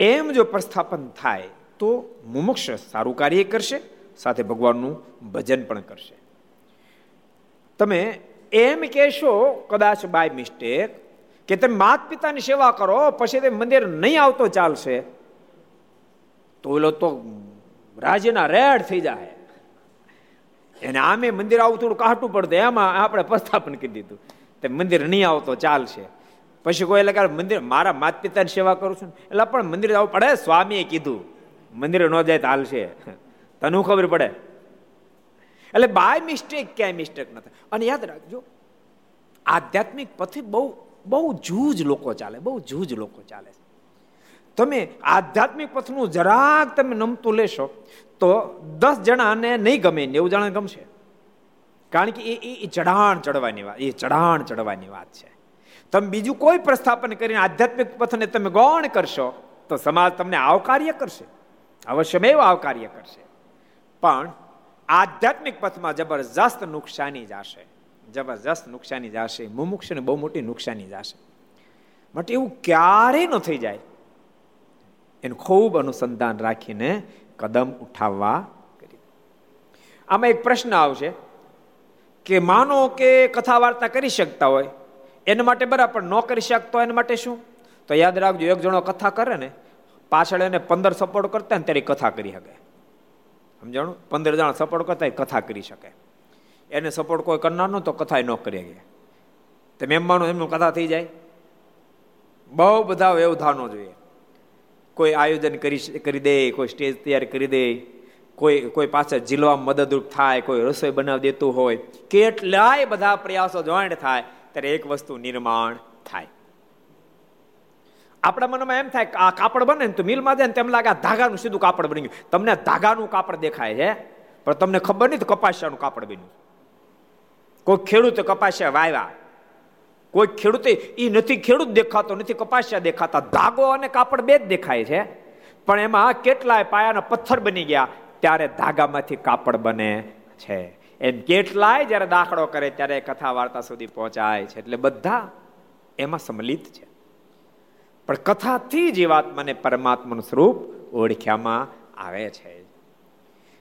એમ જો પ્રસ્થાપન થાય, તો મુમુક્ષ સારું કાર્ય કરશે, સાથે ભગવાનનું ભજન પણ કરશે. તમે એમ કહેશો, કદાચ બાય મિસ્ટેક, કે તમે માત પિતાની સેવા કરો, પછી તે મંદિર નહીં આવતો ચાલશે, તો ઓલો તો રાજ્યના રેડ થઈ જાય એને આમે મંદિર આવું થોડું કાઢું પડતું, એમાં આપણે પ્રસ્થાપન કરી દીધું. તે મંદિર નહીં આવતો ચાલશે. પછી કોઈ એટલે મંદિર, મારા માતા પિતાની સેવા કરું છું. એટલે પણ મંદિર જવું પડે, સ્વામીએ કીધું. મંદિર ન જાય તો હાલશે. તને ખબર પડે? એટલે બાય મિસ્ટેક ક્યાંય મિસ્ટેક નથી અને યાદ રાખજો, આધ્યાત્મિક પથે બહુ બહુ જૂજ લોકો ચાલે, બહુ જૂજ લોકો ચાલે તમે આધ્યાત્મિક પથનું જરાક તમે નમતું લેશો, તો દસ જણાને નહીં ગમે નેવું જણા ગમશે. કારણ કે એ ચઢાણ ચડવાની વાત, એ ચઢાણ ચડવાની વાત છે. તમે બીજું કોઈ પ્રસ્થાપન કરીને આધ્યાત્મિક પથને તમે ગૌણ કરશો, તો સમાજ તમને આવકાર્ય કરશે. અવશ્યમેવ આવકાર્ય કરશે. પણ આધ્યાત્મિક પથમાં જબરજસ્ત નુકસાની જશે જબરજસ્ત નુકસાની જશે મુમુક્ષને બહુ મોટી નુકસાની જશે માટે એવું ક્યારેય ન થઈ જાય. એનું ખૂબ અનુસંધાન રાખીને કદમ ઉઠાવવા કરી. આમાં એક પ્રશ્ન આવશે કે માનો કે કથા વાર્તા કરી શકતા હોય એના માટે બરાબર ન કરી શકતો એના માટે શું? તો યાદ રાખજો, એક જણો કથા કરે ને, પાછળ એને પંદર સપોર્ટ કરતા ને ત્યારે કથા કરી શકે. સમજાણું? પંદર જણા સપોર્ટ કરતા કથા કરી શકે. એને સપોર્ટ કોઈ કરનાર તો કથા ન કરી શકે. તો મહેમાનો એમનું કથા થઈ જાય. બહુ બધા વ્યવધાનો જોઈએ. કોઈ આયોજન કરી કરી દે, કોઈ સ્ટેજ તૈયાર કરી દે, કોઈ કોઈ પાછળ જીલવા મદદરૂપ થાય, કોઈ રસોઈ બનાવી દેતું હોય. કેટલાય બધા પ્રયાસો જોઈન્ટ થાય. ત્યારે એક વસ્તુ નિર્માણ થાય. આપણા મનમાં એમ થાય આ કાપડ બને ને તો મિલમાં જાય ને તેમ લાગે ધાગાનું સીધું કાપડ બની ગયું. તમને ધાગાનું કાપડ દેખાય છે, પણ તમને ખબર નહીં કપાસિયાનું કાપડ બન્યું. કોઈ ખેડૂતે કપાસિયા વાવ્યા. કોઈ ખેડૂતે એ નથી ખેડૂત દેખાતો, નથી કપાસિયા દેખાતા. ધાગો અને કાપડ બે જ દેખાય છે. પણ એમાં કેટલાય પાયાના પથ્થર બની ગયા. ત્યારે ધાગામાંથી કાપડ બને છે. એમ કેટલાય જ્યારે દાખલો કરે ત્યારે કથા વાર્તા સુધી પહોંચાય છે. એટલે બધા એમાં સંમલિત છે. પણ કથાથી જીવાત્માને પરમાત્માનું સ્વરૂપ ઓળખ્યામાં આવે છે.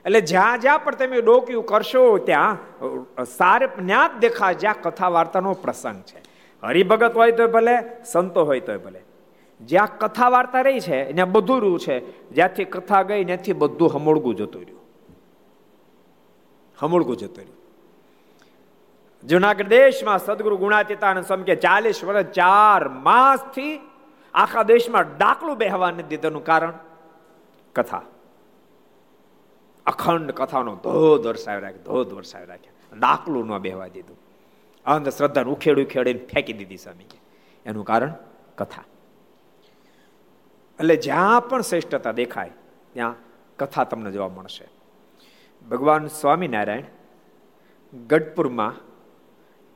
એટલે જ્યાં જ્યાં પણ તમે ડોક્યું કરશો, ત્યાં સાર જ્ઞાત દેખા જ્યાં કથા વાર્તાનો પ્રસંગ છે. હરિભગત હોય તો ભલે, સંતો હોય તો ભલે. જ્યાં કથા વાર્તા રહી છે, ત્યાં બધું રહ્યું છે. જ્યાંથી કથા ગઈ, ત્યાંથી બધું હમોળગું જતું રહ્યું. હમોળગું જતું રહ્યું જુનાગઢ દેશમાં સદગુરુ ગુણાતીતાનંદ સ્વામી કે ચાલીસ વર્ષ ચાર માસથી આખા દેશમાં ડાકલું બેહવા નથી દીધાનું કારણ? કથા. અખંડ કથાનો ધોધ વરસાવી રાખ્યો, ધોધ વરસાવી રાખ્યા. ડાકલું ન બેહવા દીધું. અંધશ્રદ્ધાને ઉખેડ ઉખેડીને ફેંકી દીધી સ્વામી એનું કારણ? કથા. એટલે જ્યાં પણ શ્રેષ્ઠતા દેખાય, ત્યાં કથા તમને જોવા મળશે. ભગવાન સ્વામિનારાયણ ગઢપુરમાં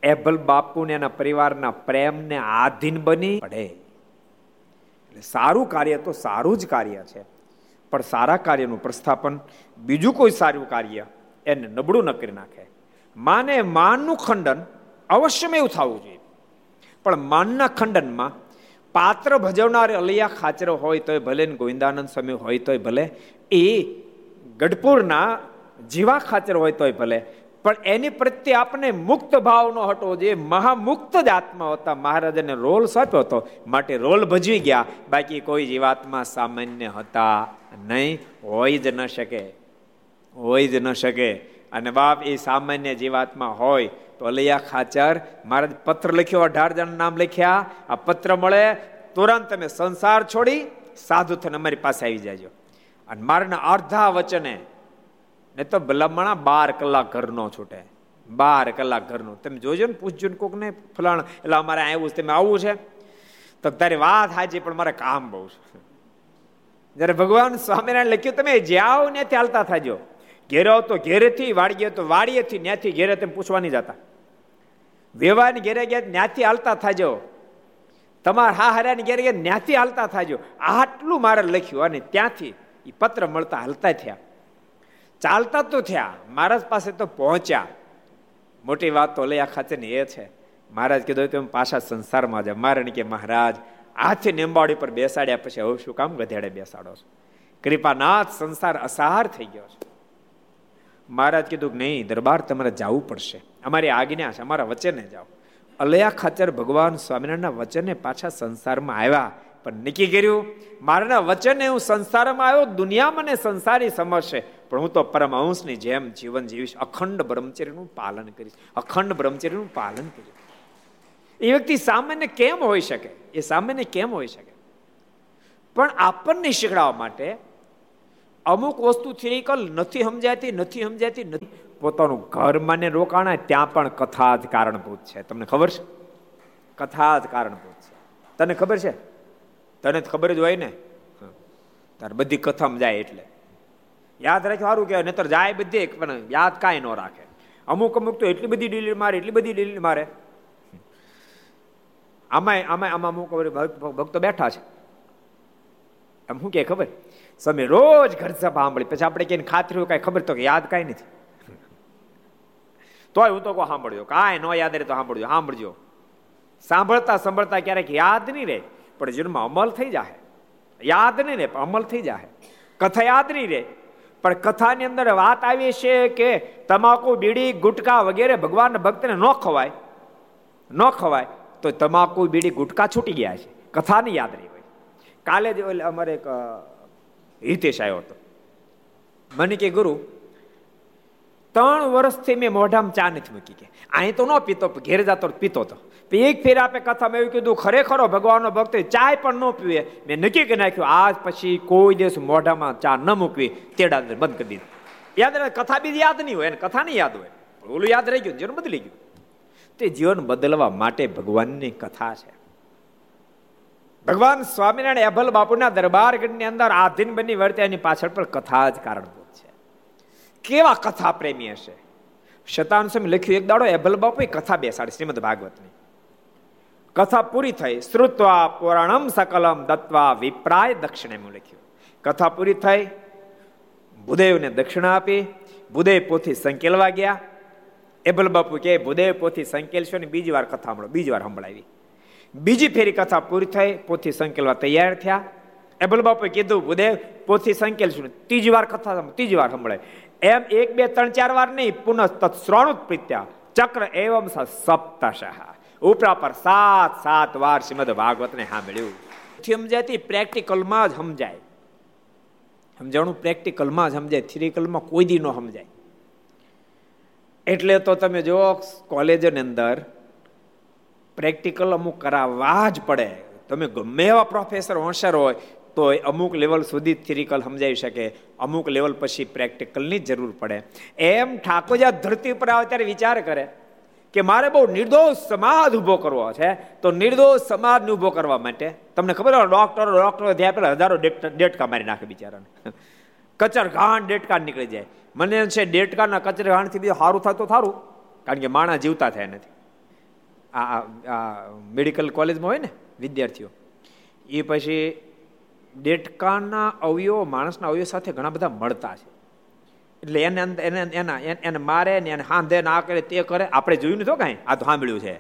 એભલ બાપુને એના પરિવારના પ્રેમને આધીન બની પડે. એટલે સારું કાર્ય તો સારું જ કાર્ય છે. પણ સારા કાર્યનું પ્રસ્થાપન બીજું કોઈ સારું કાર્ય એને નબળું ન કરી નાખે. માને માનનું ખંડન અવશ્યમાં એવું થવું જોઈએ. પણ માનના ખંડનમાં પાત્ર ભજવનાર અલિયા ખાચરો હોય તોય ભલે ગોવિંદાનંદ સ્વામી હોય તોય ભલે, એ ગઢપુરના જીવા ખાચર હોય તોય ભલે. પણ એની પ્રત્યે આપણે મુક્ત ભાવનો હતો જે મહામુક્ત જ આત્મા હતા. મહારાજાને રોલ સોંપ્યો હતો. માટે રોલ ભજવી ગયા. બાકી કોઈ જીવાત્મા સામાન્ય હતા નહીં. હોય જ ન શકે. હોય જ ન શકે. અને બાપ એ સામાન્ય જીવાત્મા હોય તો અલૈયા ખાચર, મહારાજ પત્ર લખ્યો, અઢાર જણ નામ લખ્યા. આ પત્ર મળે, તુરંત તમે સંસાર છોડી સાધુ થઈને અમારી પાસે આવી જાજો. અને મારાના અડધા વચને ને તો ભલામણા બાર કલાક ઘરનો છૂટે. બાર કલાક ઘરનો. તમે જોજો ને, પૂછજો ને કોક ને, ફલાણ, એટલે અમારે આવ્યું તમે આવવું છે. તો તારી વાત હાજી પણ મારે કામ બહુ છે. જયારે ભગવાન સ્વામિનારાયણ લખ્યું, તમે જાઓ ને ચાલતા થાજો. ઘેરો તો ઘેરેથી, વાડીએ તો વાડીએથી ત્યાંથી ઘેરે તેમ પૂછવા નહીં જતા. વેવાની ઘેરે ગયા ત્યાંથી હાલતા થાજો. તમારા હા હરાની ઘેરે ગયા ત્યાંથી હાલતા થાજો. આટલું મારે લખ્યું, અને ત્યાંથી એ પત્ર મળતા હાલતા થયા. ચાલતા તો થયા, મહારાજ પાસે તો પહોંચ્યા. મોટી વાત તો લઈ આ ખાતે એ છે. મહારાજ કીધું કે પાછા સંસારમાં જાય મારણ કે મહારાજ, હાથે નિંબાડી પર બેસાડ્યા પછી હવે શું કામ ગધેડે બેસાડો છો? કૃપાનાથ, સંસાર અસહાર થઈ ગયો છે. મહારાજ કીધું કે નહીં, દરબાર તમારે જવું પડશે. અમારી આજ્ઞા છે, અમારા વચને જાઓ. અલયા ખાચર ભગવાન સ્વામિનારાયણના વચને પાછા સંસારમાં આવ્યા. પણ નક્કી કર્યું, મારાના વચને હું સંસારમાં આવ્યો દુનિયા મને સંસારી સમજશે. પણ હું તો પરમહંસની જેમ જીવન જીવીશ, અખંડ બ્રહ્મચર્યનું પાલન કરીશ, અખંડ બ્રહ્મચર્યનું પાલન કરીશ. એ વ્યક્તિ સામાન્ય કેમ હોઈ શકે? એ સામાન્ય કેમ હોઈ શકે? પણ આપણને શીખડાવવા માટે અમુક વસ્તુ થિયરિકલ નથી સમજાતી નથી સમજાતી, નથી. પોતાનું ઘર માને રોકાણા, ત્યાં પણ કથા જ કારણભૂત છે. તમને ખબર છે? કથા જ કારણભૂત છે. તને ખબર છે? તને ખબર જ હોય ને? તાર બધી કથામાં જાય એટલે. યાદ રાખે સારું કહેવાય નતર જાય બધી પણ યાદ કાંઈ ન રાખે. અમુક અમુક તો એટલી બધી ડીલ મારે, એટલી બધી ડીલ મારે. આમાંય આમાં આમાં અમુક ભક્તો બેઠા છે. એમ શું કે ખબર? સમય રોજ ઘર સભા સાંભળી. પછી આપણે કઈ ખાતરી કાંઈ ખબર તો કે યાદ કાંઈ નથી. તોય હું તો કહું સાંભળ્યો કાંઈ ન યાદ રહે તો સાંભળજો સાંભળજો. સાંભળતા સાંભળતા ક્યારેક યાદ નહીં રહે. પણ જીવનમાં અમલ થઈ જાય યાદ નહીં રે અમલ થઈ જાય કથા યાદ નહીં રે પણ કથાની અંદર વાત આવી છે કે તમાકુ, બીડી, ગુટકા વગેરે ભગવાન ભક્તને ન ખવાય. ન ખવાય, તો તમાકુ, બીડી, ગુટકા છૂટી ગયા છે. કથાની યાદ રહી હોય. કાલે જ અમારે એક હિતેશ આવ્યો હતો. મને કે, ગુરુ ત્રણ વર્ષથી મેં મોઢામાં ચા નથી મૂકી કે. અહીં તો ન પીતો ઘેર જતો પીતો હતો એક ફેર આપે કથામાં એવું કીધું, ખરેખરો ભગવાનનો ભક્ત ચાય પણ ન પીવે. મેં નક્કી કરી નાખ્યું, આજ પછી કોઈ દિવસ મોઢામાં ચા ન મૂકવી. તેડા બંધ કરી દીધું. યાદ રહે, કથા બીજી યાદ નહીં હોય, એને કથા નહીં યાદ હોય. ઓલું યાદ રહી ગયું, જીવન બદલી ગયું. તે જીવન બદલવા માટે ભગવાનની કથા છે. ભગવાન સ્વામિનારાયણ એભલ બાપુના દરબાર ગઢની અંદર આધીન બની વર્તે, એની પાછળ પણ કથા જ કારણભૂત છે કેવા કથા પ્રેમી હશે? શતાન સ્વામી લખ્યું એક દાડો એભલ બાપુ કથા બેસાડે, શ્રીમદ ભાગવતની. કથા પૂરી થઈ, શ્રુત્વા પુરાણમ સકલમ દત્વા વિપ્રાય દક્ષિણે લખ્યું. કથા પૂરી થઈ, ભૂદેવને દક્ષિણા આપી, ભૂદેવ પોથી સંકેલવા ગયા. એબલ બાપુ કે ભૂદેવ પોથી સંકેલશો ને બીજી વાર કથા સાંભળો, બીજી વાર સંભળાવી. બીજી ફેરી કથા પૂરી થઈ, પોથી સંકેલવા તૈયાર થયા. એબલ બાપુએ કીધું, ભૂદેવ, પોથી સંકેલશું ત્રીજી વાર કથા ત્રીજી વાર સંભળાય. એમ એક, બે, ત્રણ, ચાર વાર નહીં, પુનઃ તત્શ્રણ પ્રીત્યા. ચક્ર એવમ સપ્તશ. ઉપરા પર સાત સાત વાર શ્રીમદ ભાગવતને સાંભળ્યું. સમજાતી પ્રેક્ટિકલમાં જ સમજાય. સમજાણું પ્રેક્ટિકલમાં જ સમજાય. થિરિકલમાં કોઈ દી ન સમજાય. એટલે તો તમે જો કોલેજની અંદર પ્રેક્ટિકલ અમુક કરાવવા જ પડે. તમે ગમે એવા પ્રોફેસર હોશિયાર હોય તો અમુક લેવલ સુધી થિરિકલ સમજાવી શકે. અમુક લેવલ પછી પ્રેક્ટિકલની જરૂર પડે. એમ ઠાકોર ધરતી પર આવે ત્યારે વિચાર કરે કે મારે બહુ નિર્દોષ સમાજ ઊભો કરવો છે. તો નિર્દોષ સમાજને ઊભો કરવા માટે તમને ખબર હોય ડોક્ટરો ડોક્ટરો થયા પેલા હજારો ડેટકા મારી નાખે બિચારાને. કચર ઘાણ ડેટકા નીકળી જાય. મને છે ડેટકાના કચર ઘાણથી બીજું સારું થતું સારું કારણ કે માણા જીવતા થયા નથી. આ મેડિકલ કોલેજમાં હોય ને વિદ્યાર્થીઓ. એ પછી ડેટકાના અવયવો, માણસના અવયવ સાથે ઘણા બધા મળતા છે. એટલે એને એને એના એને મારે ને એને હાંધે ના કરે, તે કરે, આપણે જોયું નથી કાંઈ? આ તો સાંભળ્યું છે.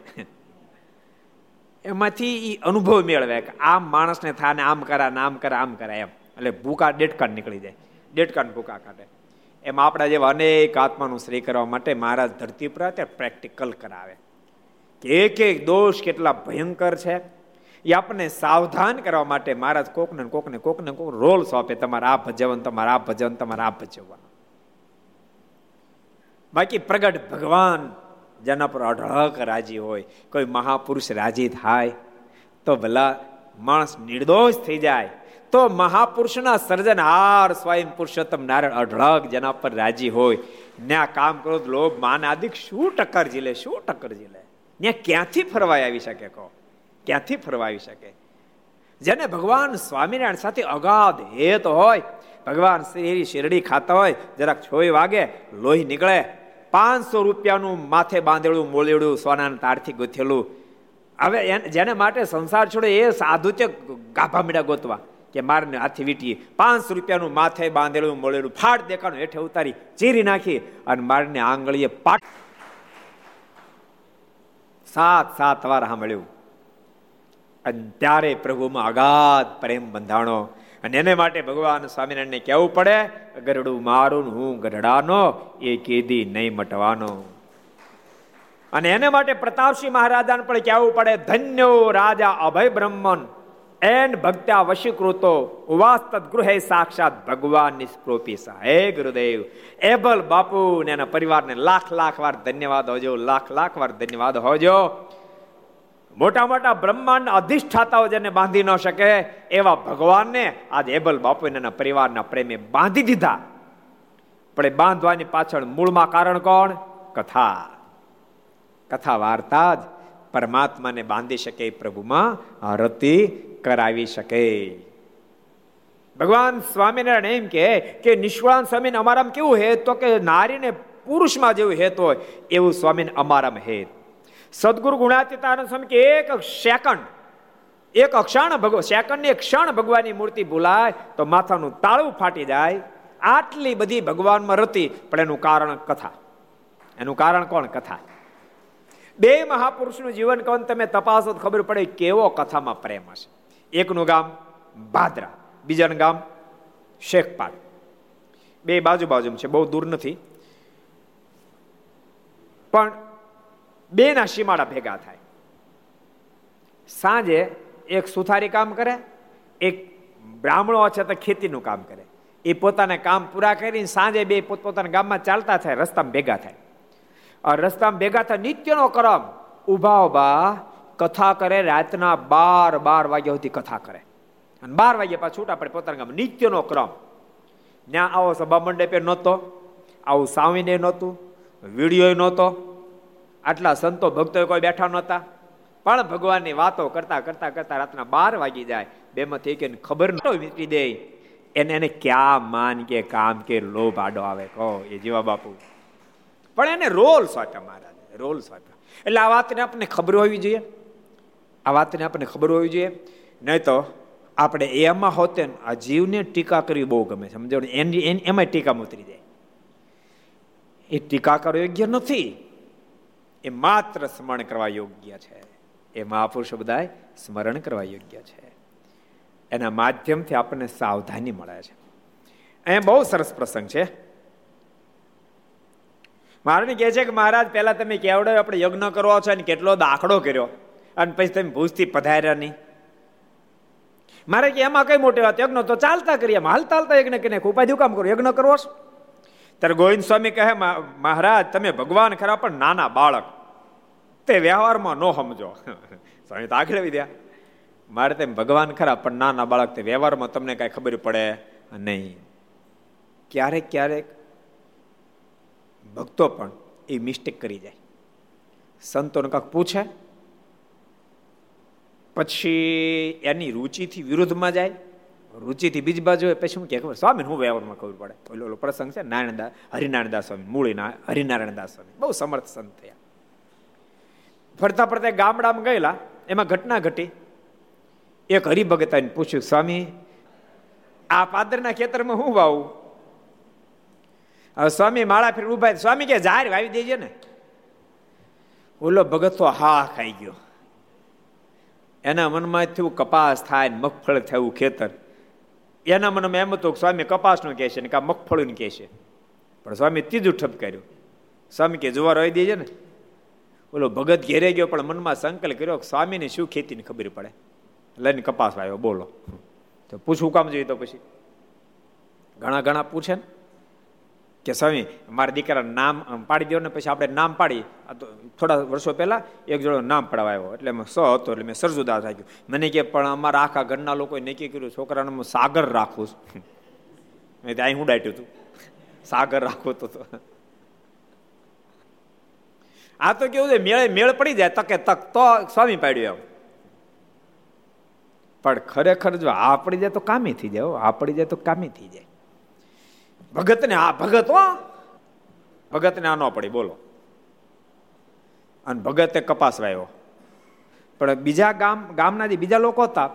એમાંથી એ અનુભવ મેળવે કે આમ માણસને થાય ને આમ કરા ને આમ કરે આમ કરે એમ. એટલે ભૂકા ડેટકાડ નીકળી જાય. ડેટકાડ ભૂકા કાઢે. એમાં આપણા જેવા અનેક આત્માનું શ્રી કરવા માટે મહારાજ ધરતી પર પ્રેક્ટિકલ કરાવે. કે એક એક દોષ કેટલા ભયંકર છે. એ આપણને સાવધાન કરવા માટે મહારાજ કોકને કોકને કોકને કોક રોલ સોંપે, તમારે આ ભજવન, તમારે આ ભજવન, તમારે આ ભજવવાનું. બાકી પ્રગટ ભગવાન જેના પર અઢળક રાજી હોય, કોઈ મહાપુરુષ રાજી થાય, તો ભલા માણસ નિર્દોષ થઈ જાય, તો મહાપુરુષના સર્જનહાર સ્વયં પુરુષોત્તમ નારાયણ અઢળક જેના પર રાજી હોય. ને આ કામ કરો લોભ, માન આદિક શું ટક્કર ઝીલે, શું ટક્કર ઝીલે? ને ક્યાંથી ફરવાય આવી શકે કહો? ક્યાંથી ફરવા આવી શકે. જેને ભગવાન સ્વામિનારાયણ સાથે અગાધ હેત હોય, ભગવાન શ્રી શેરડી ખાતા હોય, જરાક છોય વાગે લોહી નીકળે, પાંચસો રૂપિયાનું માથે બાંધેલું મોલેડું સોનાના તારથી ગોથેલું. હવે જેને માટે સંસાર છોડે એ સાધુ તે ગાભા મીડા ગોતવા કે મારને હાથી વીટીએ. પાંચસો રૂપિયાનું માથે બાંધેલું મોળેડું ફાટ દેખાનું હેઠે ઉતારી, ચીરી નાખી અને મારને આંગળીએ પાટ સાત સાત વાર સાંભળ્યું. અને ત્યારે પ્રભુમાં અગાધ પ્રેમ બંધાણો. અને એને માટે ભગવાન સ્વામિનારાયણને કહેવું પડે, ગરડું મારું હું ગરડાનો, એ કેદી નહીં મટવાનો. અને એને માટે પ્રતાપસિંહ મહારાજાને પણ કહેવું પડે, ધન્યો રાજા અભય બ્રહ્મન, એન ભક્ત્યા વશીકૃતો, ઉવાસ ગૃહે સાક્ષાત ભગવાન નિષ્પ્રોપી હે ગુરુદેવ એબલ બાપુ ને એના પરિવારને લાખ લાખ વાર ધન્યવાદ હોજો, લાખ લાખ વાર ધન્યવાદ હોજો. મોટા મોટા બ્રહ્માંડ અધિષ્ઠાતાઓ જેને બાંધી ન શકે, એવા ભગવાનને આજ એબલ બાપુ એના પરિવારના પ્રેમે બાંધી દીધા. પણ એ બાંધવાની પાછળ મૂળમાં કારણ કોણ? કથા. કથા વાર્તા જ પરમાત્માને બાંધી શકે, પ્રભુમાં રતિ કરાવી શકે. ભગવાન સ્વામિનારાયણ એમ કે નિષ્ણાંત સ્વામીને અમારામાં કેવું હેત? તો કે નારીને પુરુષમાં જેવું હેત હોય, એવું સ્વામીને અમારામાં હેત. સદગુરુ ગુણાતીતાનંદ સ્વામી કે એક સેકન્ડ, એક ક્ષણ ભગવાન સેકન્ડની એક ક્ષણ ભગવાનની મૂર્તિ ભૂલાય તો માથાનું તાળું ફાટી જાય. આટલી બધી ભગવાનમાં રતી, પણ એનું કારણ કથા. એનું કારણ કોણ? કથા. બે મહાપુરુષનું જીવન કવન તમે તપાસો ખબર પડે કેવો કથામાં પ્રેમ હશે. એકનું ગામ ભાદરા, બીજાનું ગામ શેખપાડ બે બાજુ બાજુ છે, બહુ દૂર નથી. પણ બેના સીમાડા ભેગા થાય. સાંજે એક સુથારી કામ કરે, એક બ્રાહ્મણો છે તો ખેતીનું કામ કરે. એ પોતાના કામ પૂરા કરીને સાંજે બે પોતપોતાના ગામમાં ચાલતા થાય, રસ્તામાં ભેગા થાય. રસ્તામાં ભેગા થાય, નિત્યનો ક્રમ. ઊભા ઊભા કથા કરે, રાતના બાર બાર વાગ્યા સુધી કથા કરે. અને બાર વાગ્યા પાછું છૂટા પડે પોતાના ગામ નિત્યનો ક્રમ. ત્યાં આવો સભા મંડપે નહોતો, આવું સાવીને નહોતું વીડિયો નહોતો. આટલા સંતો ભક્તો કોઈ બેઠા નહોતા. પણ ભગવાનની વાતો કરતા કરતા કરતા રાતના બાર વાગી જાય. બેમાંથી કે ખબર ન વીતી દે. એને એને ક્યાં માન કે કામ કે લોભ આડો આવે કહો એ જીવા બાપુ. પણ એને રોલ સોંપ્યા મહારાજ રોલ સોંપ્યા એટલે આ વાતને આપણને ખબર હોવી જોઈએ. આ વાતને આપણને ખબર હોવી જોઈએ. નહીં તો આપણે એમાં હોતે આ જીવને ટીકા કરવી બહુ ગમે સમજો એની એમાં ટીકા ઉતરી જાય. એ ટીકા કરવો યોગ્ય નથી. એ માત્ર સ્મરણ કરવા યોગ્ય છે. એ મહાપુરુષો બધા સ્મરણ કરવા યોગ્ય છે. એના માધ્યમથી આપણને સાવધાની મળે છે. અહીંયા બહુ સરસ પ્રસંગ છે. મારે કહે છે કે મહારાજ, પહેલા તમે કેવડો આપણે યજ્ઞ કરવો છો અને કેટલો દાખલો કર્યો? અને પછી તમે ભૂજથી પધાર્યા નહીં. મારે કે એમાં કઈ મોટી વાત? યજ્ઞ તો ચાલતા કરીએ. હાલતા હાલતા યજ્ઞ કરીને ઉપાધિ કામ કરો. યજ્ઞ કરવો છે? ત્યારે ગોવિંદ સ્વામી કહે મહારાજ, તમે ભગવાન ખરા, પણ નાના બાળક. તે વ્યવહારમાં ન સમજો. સ્વામી તો આગળ વિદ્યા મારે તેમ ભગવાન ખરા, પણ નાના બાળક, તે વ્યવહારમાં તમને કાંઈ ખબર પડે નહીં. ક્યારેક ક્યારેક ભક્તો પણ એ મિસ્ટેક કરી જાય. સંતોને કાંક પૂછે, પછી એની રુચિથી વિરુદ્ધમાં જાય. રુચિથી બીજી બાજુ પછી શું કે ખબર સ્વામી હું વ્યવહારમાં ખબર પડે? ઓલો ઓલો પ્રસંગ છે નારાયણદાસ હરિનારાયણદાસ સ્વામી, મૂળીના હરિનારાયણદાસ સ્વામી. બહુ સમર્થ સંત થયા. ફરતા ફરતા ગામડામાં ગયેલા, એમાં ઘટના ઘટી. એક હરિભગતાને પૂછ્યું, સ્વામી, આ પાદરના ખેતરમાં હું વાવું? હવે સ્વામી માળા ફેર ઊભા સ્વામી કે, જાહેર વાવી દેજે ને. ઓલો ભગત તો હા ખાઈ ગયો. એના મનમાં થયું કપાસ થાય મગફળ થયું ખેતર. એના મનમાં એમ હતું સ્વામી કપાસનું કહે છે ને કા મગફળીનું કહે છે. પણ સ્વામી ત્રીજું ઠપકાર્યું સ્વામી કે જુવાર રહી દેજે ને. બોલો ભગત ઘેરે ગયો પણ મનમાં સંકલ્પ કર્યો સ્વામીને શું ખેતીની ખબર પડે? લઈને કપાસ વાવ્યો, બોલો. તો પૂછવું કામ જોઈએ તો પછી. ઘણા ઘણા પૂછે ને. કે સ્વામી, મારા દીકરા નામ પાડી દો ને પછી આપણે નામ પાડી. થોડા વર્ષો પહેલા એક જોડો નામ આવ્યો. એટલે સો હતો, એટલે મેં સરજુદાસ રાખ્યું મને કે, પણ અમારા આખા ઘરના લોકોએ નક્કી કર્યું, છોકરાને હું સાગર રાખું છું. મેં ત્યાં હું ડાટ્યું હતું સાગર રાખવું તો આ તો કેવું છે, મેળે, મેળ પડી જાય, તકે તક. તો સ્વામી પાડ્યું એમ. પણ ખરેખર જો આ પડી જાય તો કામી થઈ જાય આ પડી જાય તો કામી થઈ જાય. ભગતને આ ભગત, હો. ભગતને આ ન પડી, બોલો. અને ભગતે કપાસ વાવ્યો પણ બીજા ગામ, ગામના જે બીજા લોકો હતા,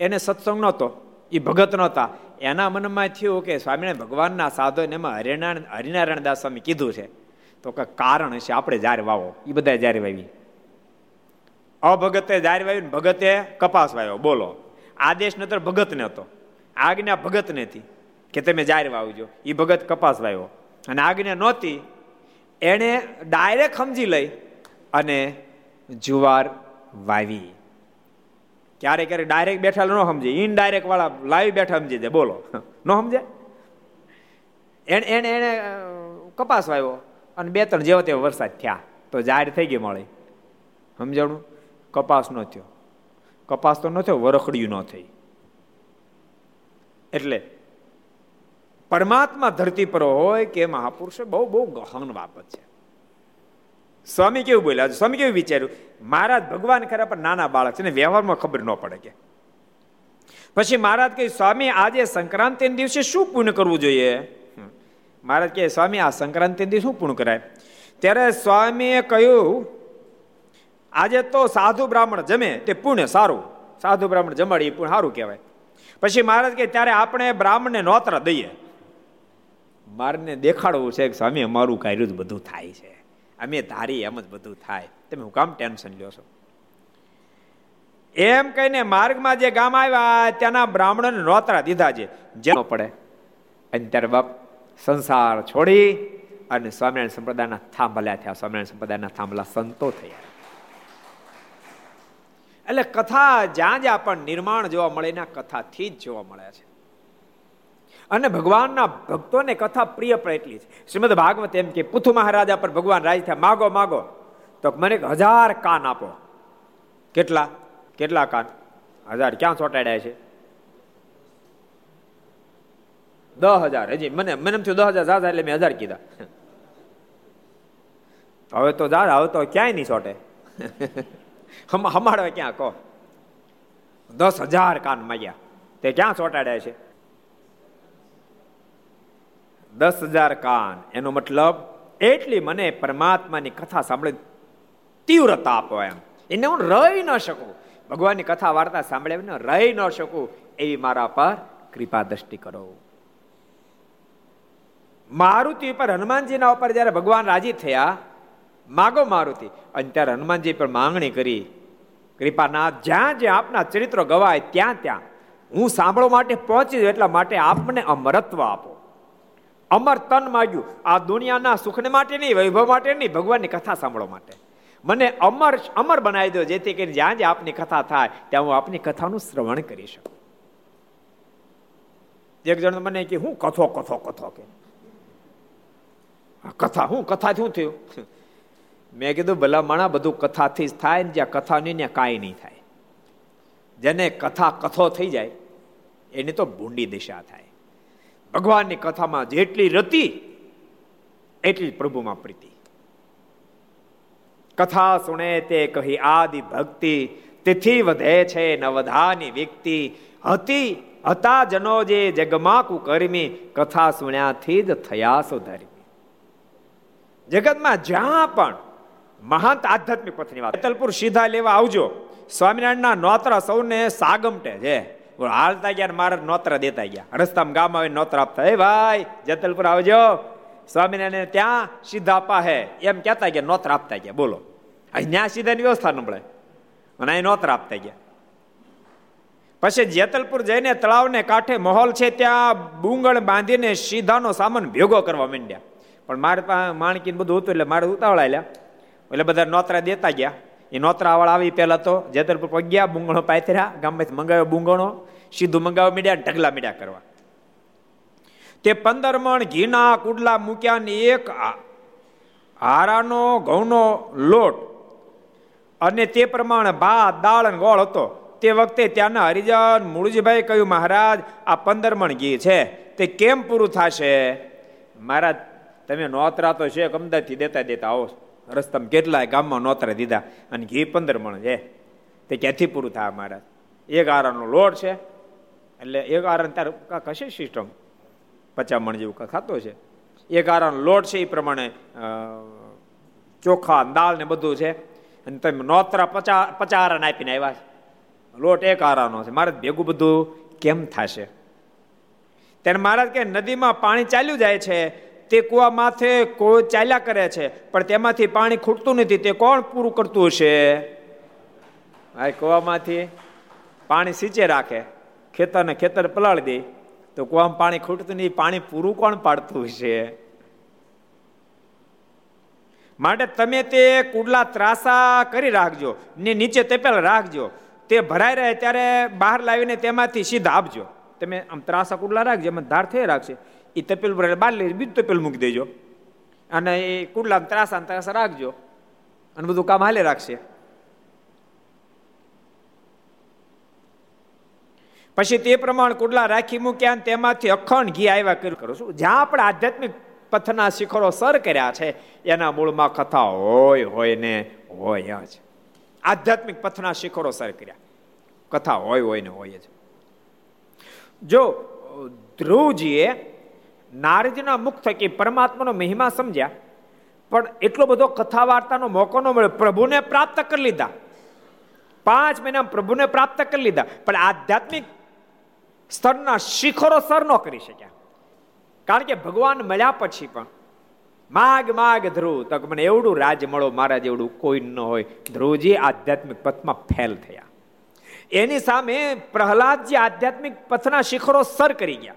એને સત્સંગ નહોતો, એ ભગત નહોતા. એના મનમાં થયું કે સ્વામીને ભગવાનના સાધો એમાં હરિનારાયણ હરિનારાયણ દાસ સ્વામી કીધું છે. તો કે કારણ હશે આપણે જ્યારે વાવો. એ બધા જ્યારે વાવી. અભગતે જ્યારે વાવી ભગતે કપાસ વાવ્યો બોલો. આદેશ નતર ભગત ને હતો. આજ્ઞા ભગત નથી કે તમે જાહેર વાવજો. એ ભગત કપાસ વાવ્યો. અને આજ્ઞા નહોતી. એણે ડાયરેક્ટ સમજી લઈ અને જુવાર વાવી. ક્યારેક ક્યારેક ડાયરેક્ટ બેઠા ન સમજે. ઇનડાયરેક્ટ વાળા લાવી બેઠા સમજી જાય. બોલો. ન સમજે? એને એને એને કપાસ વાવ્યો અને બે, ત્રણ જેવો તેવો વરસાદ થયા. તો જાહેર થઈ ગઈ મળી. સમજાણું? કપાસ ન થયો. કપાસ તો ન થયો, વરખડિયું ન થઈ. એટલે પરમાત્મા ધરતી પર હોય કે મહાપુરુષો, બહુ બહુ ગહન બાબત છે. સ્વામી કેવું બોલ્યા? સ્વામી કેવું વિચાર્યું? મહારાજ ભગવાન ખરા પણ નાના બાળક છે ને વ્યવહારમાં ખબર ન પડે કે. પછી મહારાજ કહે, સ્વામી, આજે સંક્રાંતિ દિવસે શું પૂર્ણ કરવું જોઈએ? મહારાજ કહે, સ્વામી, આ સંક્રાંતિ દિવસે શું પૂર્ણ કરાય? ત્યારે સ્વામીએ કહ્યું, આજે તો સાધુ બ્રાહ્મણ જમે, તે પુણ્ય સારું. સાધુ બ્રાહ્મણ જમાડી પુણ્ય સારું કહેવાય. પછી મહારાજ કે ત્યારે આપણે બ્રાહ્મણને નોતરા દઈએ. મારને દેખાડવું છે કે સ્વામી અમારું કાર્યું જ બધું થાય છે. અમે ધારી એમ જ બધું થાય. તમે હું કામ ટેન્શન લ્યો છો? એમ કહીને માર્ગમાં જે ગામ આવ્યા, ત્યાંના બ્રાહ્મણને નોતરા દીધા છે. જેનો પડે. અને ત્યારે બાપ સંસાર છોડી અને સ્વામિનારાયણ સંપ્રદાયના થાંભલ્યા થયા. સ્વામિનારાયણ સંપ્રદાયના થાંભલા સંતો થયા. એટલે કથા જ્યાં જ્યાં પણ નિર્માણ જોવા મળે, એના કથાથી જ જોવા મળે છે. અને ભગવાનના ભક્તોને કથા પ્રિય પણ એટલી છે. શ્રીમદ ભાગવત એમ કે, પુથુ મહારાજા પર ભગવાન રાજ થયા. માગો માગો. તો મને હજાર કાન આપો. કેટલા? કેટલા કાન? હજાર. ક્યાં ચોટાડ્યા છે? દસ હજાર. હજી મને મને થયું દસ હજાર જાજા એટલે મેં હજાર કીધા. હવે તો જા, હવે તો ક્યાંય નહીં ચોટે હમાડવા ક્યાં કહો દસ હજાર કાન માગ્યા. તે ક્યાં ચોટાડ્યા છે? દસ હજાર કાન. એનો મતલબ, એટલી મને પરમાત્માની કથા સાંભળી તીવ્રતા આપો એમ. એને હું રહી ન શકું. ભગવાનની કથા વાર્તા સાંભળે રહી ન શકું. એવી મારા પર કૃપા દ્રષ્ટિ કરો. મારુતિ પર હનુમાનજીના ઉપર જ્યારે ભગવાન રાજી થયા, માગો મારુતિ. અને ત્યારે હનુમાનજી પર માંગણી કરી, કૃપાનાથ, જ્યાં જ્યાં આપના ચરિત્રો ગવાય, ત્યાં ત્યાં. હું સાંભળવા માટે પહોંચી એટલા માટે આપને અમરત્વ આપો. અમર તન માગ્યું. આ દુનિયાના સુખને માટે નહીં, વૈભવ માટે નહીં, ભગવાનની કથા સાંભળવા માટે. મને અમર અમર બનાવી દો, જેથી કરીને જ્યાં જ્યાં આપની કથા થાય, ત્યાં હું આપની કથાનું શ્રવણ કરી શકું. એક જણ મને કે હું કથો કથો કથો કે. કથા, હું કથા શું થયું? મેં કીધું, ભલા માણા બધું કથાથી જ થાય ને જ્યાં કથા નહીં, ત્યાં કાંઈ નહીં થાય. જેને કથા કથો થઈ જાય, એની તો ભૂંડી દિશા થાય. ભગવાનની કથામાં જેટલી રતિ, એટલી પ્રભુમાં પ્રીતિ. કથા સુણે તે કહી આદિ ભક્તિ, તિથિ વધે છે નવધાની વ્યક્તિ હતી હતા જનો જે જગમાકુ કરમી, કથા સુણ્યાથી જ થયા સુધરમી જગતમાં જ્યાં પણ મહાંત આધ્યાત્મિક પથની વાત અતલપુર સીધા લેવા આવજો. સ્વામિનારાયણના નોતરા સૌને સાગમટે છે. હાલતા ગયા મારે નોતરા દેતા ગયા. રસ્તામાં ગામ આવે નોતરા આપતા. હે ભાઈ, જેતલપુર આવજો. સ્વામિનારાયણ ત્યાં સીધા આપા હે. એમ કહેતા ગયા, નોતરા આપતા ગયા. બોલો. ત્યાં સીધાની વ્યવસ્થા નબળે અને અહીં નોતરા આપતા ગયા. પછી જેતલપુર જઈને તળાવને કાંઠે મહોલ છે ત્યાં બુંગળ બાંધીને સીધાનો સામાન ભેગો કરવા માંડ્યા. પણ મારે માણકીને બધું હતું એટલે મારે ઉતાવળા લ્યા એટલે બધા નોતરા દેતા ગયા. એ નોતરાવાળા આવી પહેલા તો જેતરપુર પગ્યા બુંગણો પાથર્યા, ગામમાંથી મંગાવ્યો બુંગણો સીધું મંગાવવા મીડ્યા ઢગલા મીડ્યા કરવા. તે પંદર મણ ઘીના કુડલા મૂક્યા ને એક હારાનો, ઘઉંનો લોટ અને તે પ્રમાણે ભાત, દાળ અને ગોળ હતો. તે વખતે ત્યાંના હરિજન મૂળજીભાઈ કહ્યું, મહારાજ, આ પંદર મણ ઘી છે. તે કેમ પૂરું થશે? મહારાજ, તમે નોતરા તો છે અમદાવાદથી દેતા દેતા આવો રસ્તામાં કેટલાય ગામમાં નોતરા દીધા અને ઘી પંદર મણ છે. તે ક્યાંથી પૂરું થાય મહારાજ? એક આરાનો લોટ છે. એટલે એક આરણ ત્યારે કશે સિસ્ટમ પચાસ મણ જેવું ખાતો છે. એક આરાનો લોટ છે, એ પ્રમાણે ચોખા દાળ ને બધું છે. અને તમે નોતરા પચા પચા આરણ આપીને આવ્યા છે. લોટ એક આરાનો છે. મારે ભેગું બધું કેમ થશે? ત્યારે મહારાજ કે નદીમાં પાણી ચાલ્યું જાય છે. તે કુવા માથે કોઈ ચાલ્યા કરે છે, પણ તેમાંથી પાણી ખૂટતું નથી. તે કોણ પૂરું કરતું હશે? આ કુવામાંથી પાણી સિંચે રાખે, ખેતરને ખેતર પલાળી દે, તો કુવામાં પાણી ખૂટતું નહીં પાણી પૂરું કોણ પાડતું હશે? માટે તમે તે કુડલા ત્રાસા કરી રાખજો, ને નીચે તપેલ રાખજો. તે ભરાઈ રહે ત્યારે બહાર લાવીને તેમાંથી સીધા આપજો. તમે આમ ત્રાસા કુડલા રાખજો, એમાં ધાર થઈ રાખશે. એ તપેલું ભરેલું બહાર લઈ બીજું તપેલું મૂકી દેજો. અને એ કુડલા ત્રાસા ત્રાસા રાખજો. અને બધું કામ હાલે રાખશે. પછી તે પ્રમાણે કુડલા રાખી મૂક્યા તેમાંથી અખંડ ઘી આવ્યા કર્યું કરું. છું જ્યાં આપણે આધ્યાત્મિક પથના શિખરો સર કર્યા છે, એના મૂળમાં કથા હોય હોય ને હોય જ. આધ્યાત્મિક પથના શિખરો સર કર્યા. કથા હોય હોય ને હોય જ. જો ધ્રુવજીએ નારદના મુખ થકી પરમાત્માનો મહિમા સમજ્યા, પણ એટલો બધો કથા વાર્તાનો મોકો ન મળ્યો. પ્રભુને પ્રાપ્ત કરી લીધા. પાંચ મહિના પ્રભુને પ્રાપ્ત કરી લીધા. પણ આધ્યાત્મિક સ્તરના શિખરો સર ન કરી શક્યા. કારણ કે ભગવાન મળ્યા પછી પણ માગ માગ ધ્રુવ તક મને એવડું રાજ મળો, મારા જેવડું કોઈ ન હોય. ધ્રુવજી આધ્યાત્મિક પથમાં ફેલ થયા. એની સામે પ્રહલાદજી આધ્યાત્મિક પથના શિખરો સર કરી ગયા.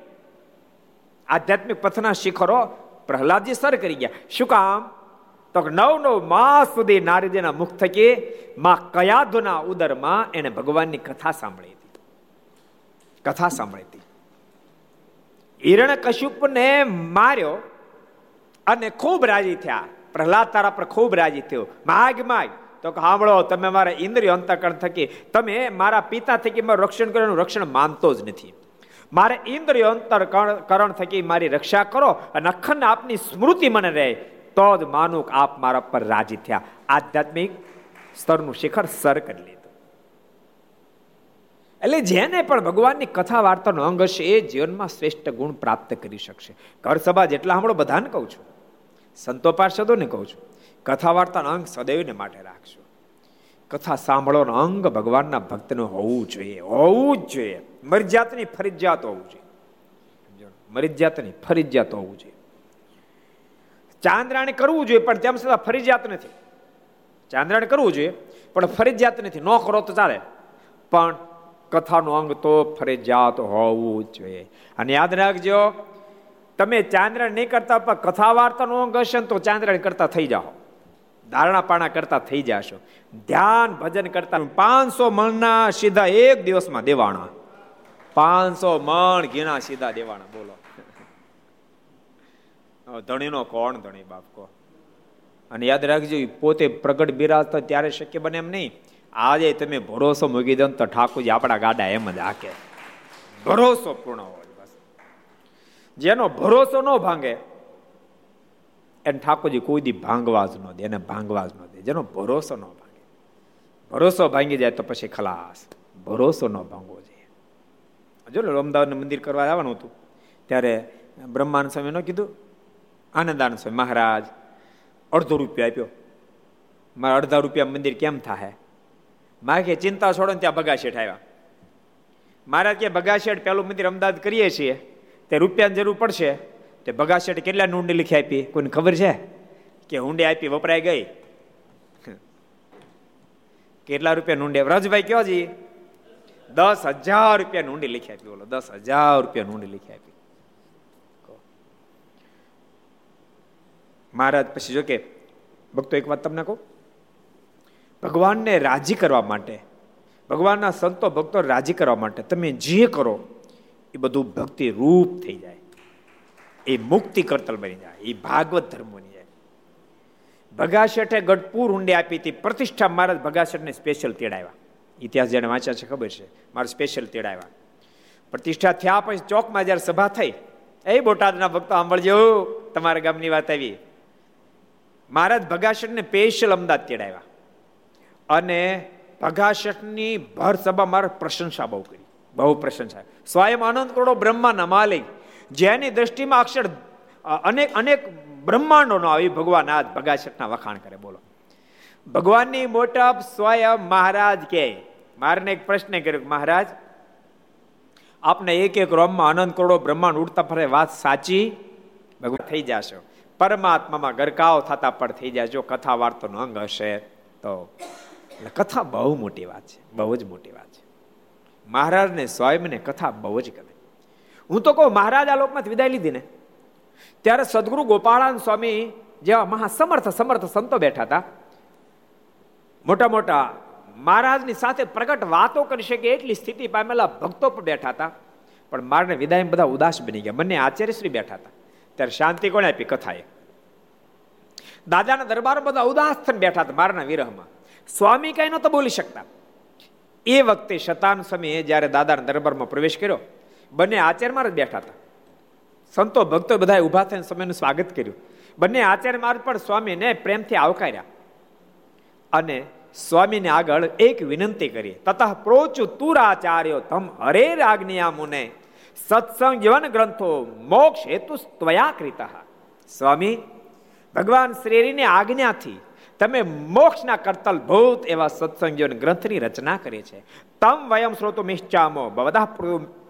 આધ્યાત્મિક પથના શિખરો પ્રહલાદજી સર કરી ગયા. શું કામ? તો નવ નવ માસ સુધી નારદીના મુખ થકી માં કયાધુના ઉદરમાં એને ભગવાનની કથા સાંભળી હતી. કથા સાંભળી હતી. હિરણ કશ્યુપને માર્યો અને ખૂબ રાજી થયા. પ્રહલાદ તારા પર ખૂબ રાજી થયો. માગ માગ. તો સાંભળો તમે મારા ઇન્દ્રિય અંતકરણ થકી, તમે મારા પિતા થકી મારું રક્ષણ કરવાનું રક્ષણ માનતો જ નથી. મારે ઇન્દ્રિય અંતર કરણ થકી મારી રક્ષા કરો અને અખંડ આપની સ્મૃતિ મને રહે તો જ માનું આપ મારા પર રાજી થયા. આધ્યાત્મિક સ્તરનું શિખર સર કરી લીધું. એટલે જેને પણ ભગવાનની કથા વાર્તાનો અંગ હશે એ જીવનમાં શ્રેષ્ઠ ગુણ પ્રાપ્ત કરી શકશે. ઘર સભા જેટલા હમણાં બધાને કહું છું. સંતો પાર્ષદોને કહું છું. કથા વાર્તાનો અંગ સદૈવને માટે રાખશો કથા સાંભળવાનો અંગ ભગવાનના ભક્તનો હોવું જોઈએ, હોવું જ જોઈએ. મરજાતની ફરજિયાત હોવું જોઈએ. મરજિયાતની ફરજિયાત હોવું જોઈએ. ચાંદ્રાણી કરવું જોઈએ, પણ તેમ છતાં ફરજિયાત નથી. ચાંદ્રાણી કરવું જોઈએ, પણ ફરજિયાત નથી. ન કરો તો ચાલે. પણ કથાનું અંગ તો ફરજિયાત હોવું જોઈએ. અને યાદ રાખજો, તમે ચાંદ્રણ નહીં કરતા, પણ કથા વાર્તાનો અંગ હશે તો ચાંદ્રણ કરતા થઈ જાઓ. ધારણા પાણા કરતા થઈ જશો. ધ્યાન ભજન કરતા પાંચસો મણના સીધા એક દિવસમાં દેવાણા. પાંચસો મણ ઘીના સીધા દેવાના, બોલો. ધણીનો કોણ ધણી, બાપ કો? અને યાદ રાખજો પોતે પ્રગટ બિરાજતા ત્યારે શક્ય બને એમ નહીં. આજે તમે ભરોસો મૂકી દો તો ઠાકોરજી આપણા ગાડા એમ જ હાકે. ભરોસો પૂર્ણ હોય બસ. જેનો ભરોસો ન ભાંગે, એને ઠાકોરજી કોઈ દી ભાંગવા જ ન દે, એને ભાંગવા જ ન દે. જેનો ભરોસો ન ભાંગે. ભરોસો ભાંગી જાય તો પછી ખલાસ. ભરોસો ન ભાંગવો જો અમદાવાદનું મંદિર કરવા આવવાનું હતું, ત્યારે બ્રહ્માનંદ સ્વામી કીધું, આનંદાનંદ સ્વામી, મહારાજ, અડધો રૂપિયા આપ્યો. મારા અડધા રૂપિયા મંદિર કેમ થાય મારે કે ચિંતા છોડો ને ત્યાં બગાશેઠ આવ્યા. મારા કે બગાશેઠ પેલું મંદિર અમદાવાદ કરીએ છીએ, તે રૂપિયાની જરૂર પડશે. તે બગાશેઠ કેટલા ઊંડી લખી આપી? કોઈને ખબર છે? કે ઊંડી આપી વપરાઈ ગઈ. કેટલા રૂપિયા ઊંડે રજભાઈ કયો જી? દસ હજાર રૂપિયા ઊંડી લખી આપી, બોલો. દસ હજાર રૂપિયા ઊંડી લખી આપી. મહારાજ, પછી જો કે, ભક્તો, એક વાત તમને કહું? ભગવાનને રાજી કરવા માટે, ભગવાનના સંતો, ભક્તો રાજી કરવા માટે તમે જે કરો, એ બધું ભક્તિ રૂપ થઈ જાય. એ મુક્તિ કરતલ બની જાય, એ ભાગવત ધર્મ બની જાય. ભગાશેઠે ગઢપુર ઊંડે આપી હતી. પ્રતિષ્ઠા મહારાજ ભગાશેઠને સ્પેશિયલ તેડાવ્યા. ઇતિહાસ જેને વાંચ્યા છે, ખબર છે. મારો સ્પેશિયલ તેડાવ્યા પ્રતિષ્ઠા થયા પછી ચોકમાં જ્યારે સભા થઈ, એ બોટાદના ભક્તો સાંભળજો તમારા ગામની વાત આવી. મહારાજ ને સ્પેશિયલ અમદાવાદ તેડાવ્યા અને ભગાશઠની ભર સભા મારે પ્રશંસા બહુ કરી. બહુ પ્રશંસા. સ્વયં આનંદ કરોડો બ્રહ્માના માલિક. જેની દ્રષ્ટિમાં અક્ષર અનેક અનેક બ્રહ્માંડોનો આવી ભગવાન આજ ભગાશઠના વખાણ કરે, બોલો. ભગવાનની મોટા સ્વયં મહારાજ કે મારને એક પ્રશ્ન કર્યો મહારાજ, આપને એક એક રોમમાં અનંત કરોડો બ્રહ્માંડ ઉડતા ફરે વાત સાચી? ભગવાન થઈ જશો. પરમાત્મામાં ગરકાવ થતા પણ થઈ જાય જો કથા વાર્તાનો અંગ હશે તો. એટલે કથા બહુ મોટી વાત છે, બહુ જ મોટી વાત છે. મહારાજને સ્વયંને કથા બહુ જ ગમે. હું તો કહું, મહારાજ આ લોકમાંથી વિદાય લીધી ને? ત્યારે સદગુરુ ગોપાળાન સ્વામી જેવા મહાસમર્થ, સમર્થ સંતો બેઠા હતા. મોટા મોટા મહારાજની સાથે પ્રગટ વાતો કરી શકે એટલી સ્થિતિ પામેલા ભક્તો પણ બેઠા હતા. પણ મારને વિદાય બધા ઉદાસ બની ગયા. બંને આચાર્યશ્રી બેઠા હતા. ત્યારે શાંતિ કોણે આપી? કથાએ. દાદાના દરબાર બધા ઉદાસ થઈને બેઠા હતા મારના વિરહમાં. સ્વામી કઈ નતો બોલી શકતા. એ વખતે શતાન સમયે જ્યારે દાદાના દરબારમાં પ્રવેશ કર્યો, બંને આચાર્યમાં જ બેઠા હતા. સંતો ભક્તો બધા ઊભા થઈને સમયનું સ્વાગત કર્યું. બંને આચાર્ય માર્ગ પણ સ્વામીને પ્રેમથી આવકાર્યા. અને સ્વામીને આગળ એક વિનંતી કરી તથા પ્રોચુ તુરાચાર્યો તમ હરે રાજ્ઞિયા મુને. સત્સંગ જીવન ગ્રંથો મોક્ષ હેતુ ત્વયા કૃતા. સ્વામી, ભગવાન શ્રીની આજ્ઞાથી તમે મોક્ષના કરતલ ભૂત એવા સત્સંગ જીવન ગ્રંથની રચના કરી છે. તમ વયમ શ્રોતો મિશ્ચામો બવદા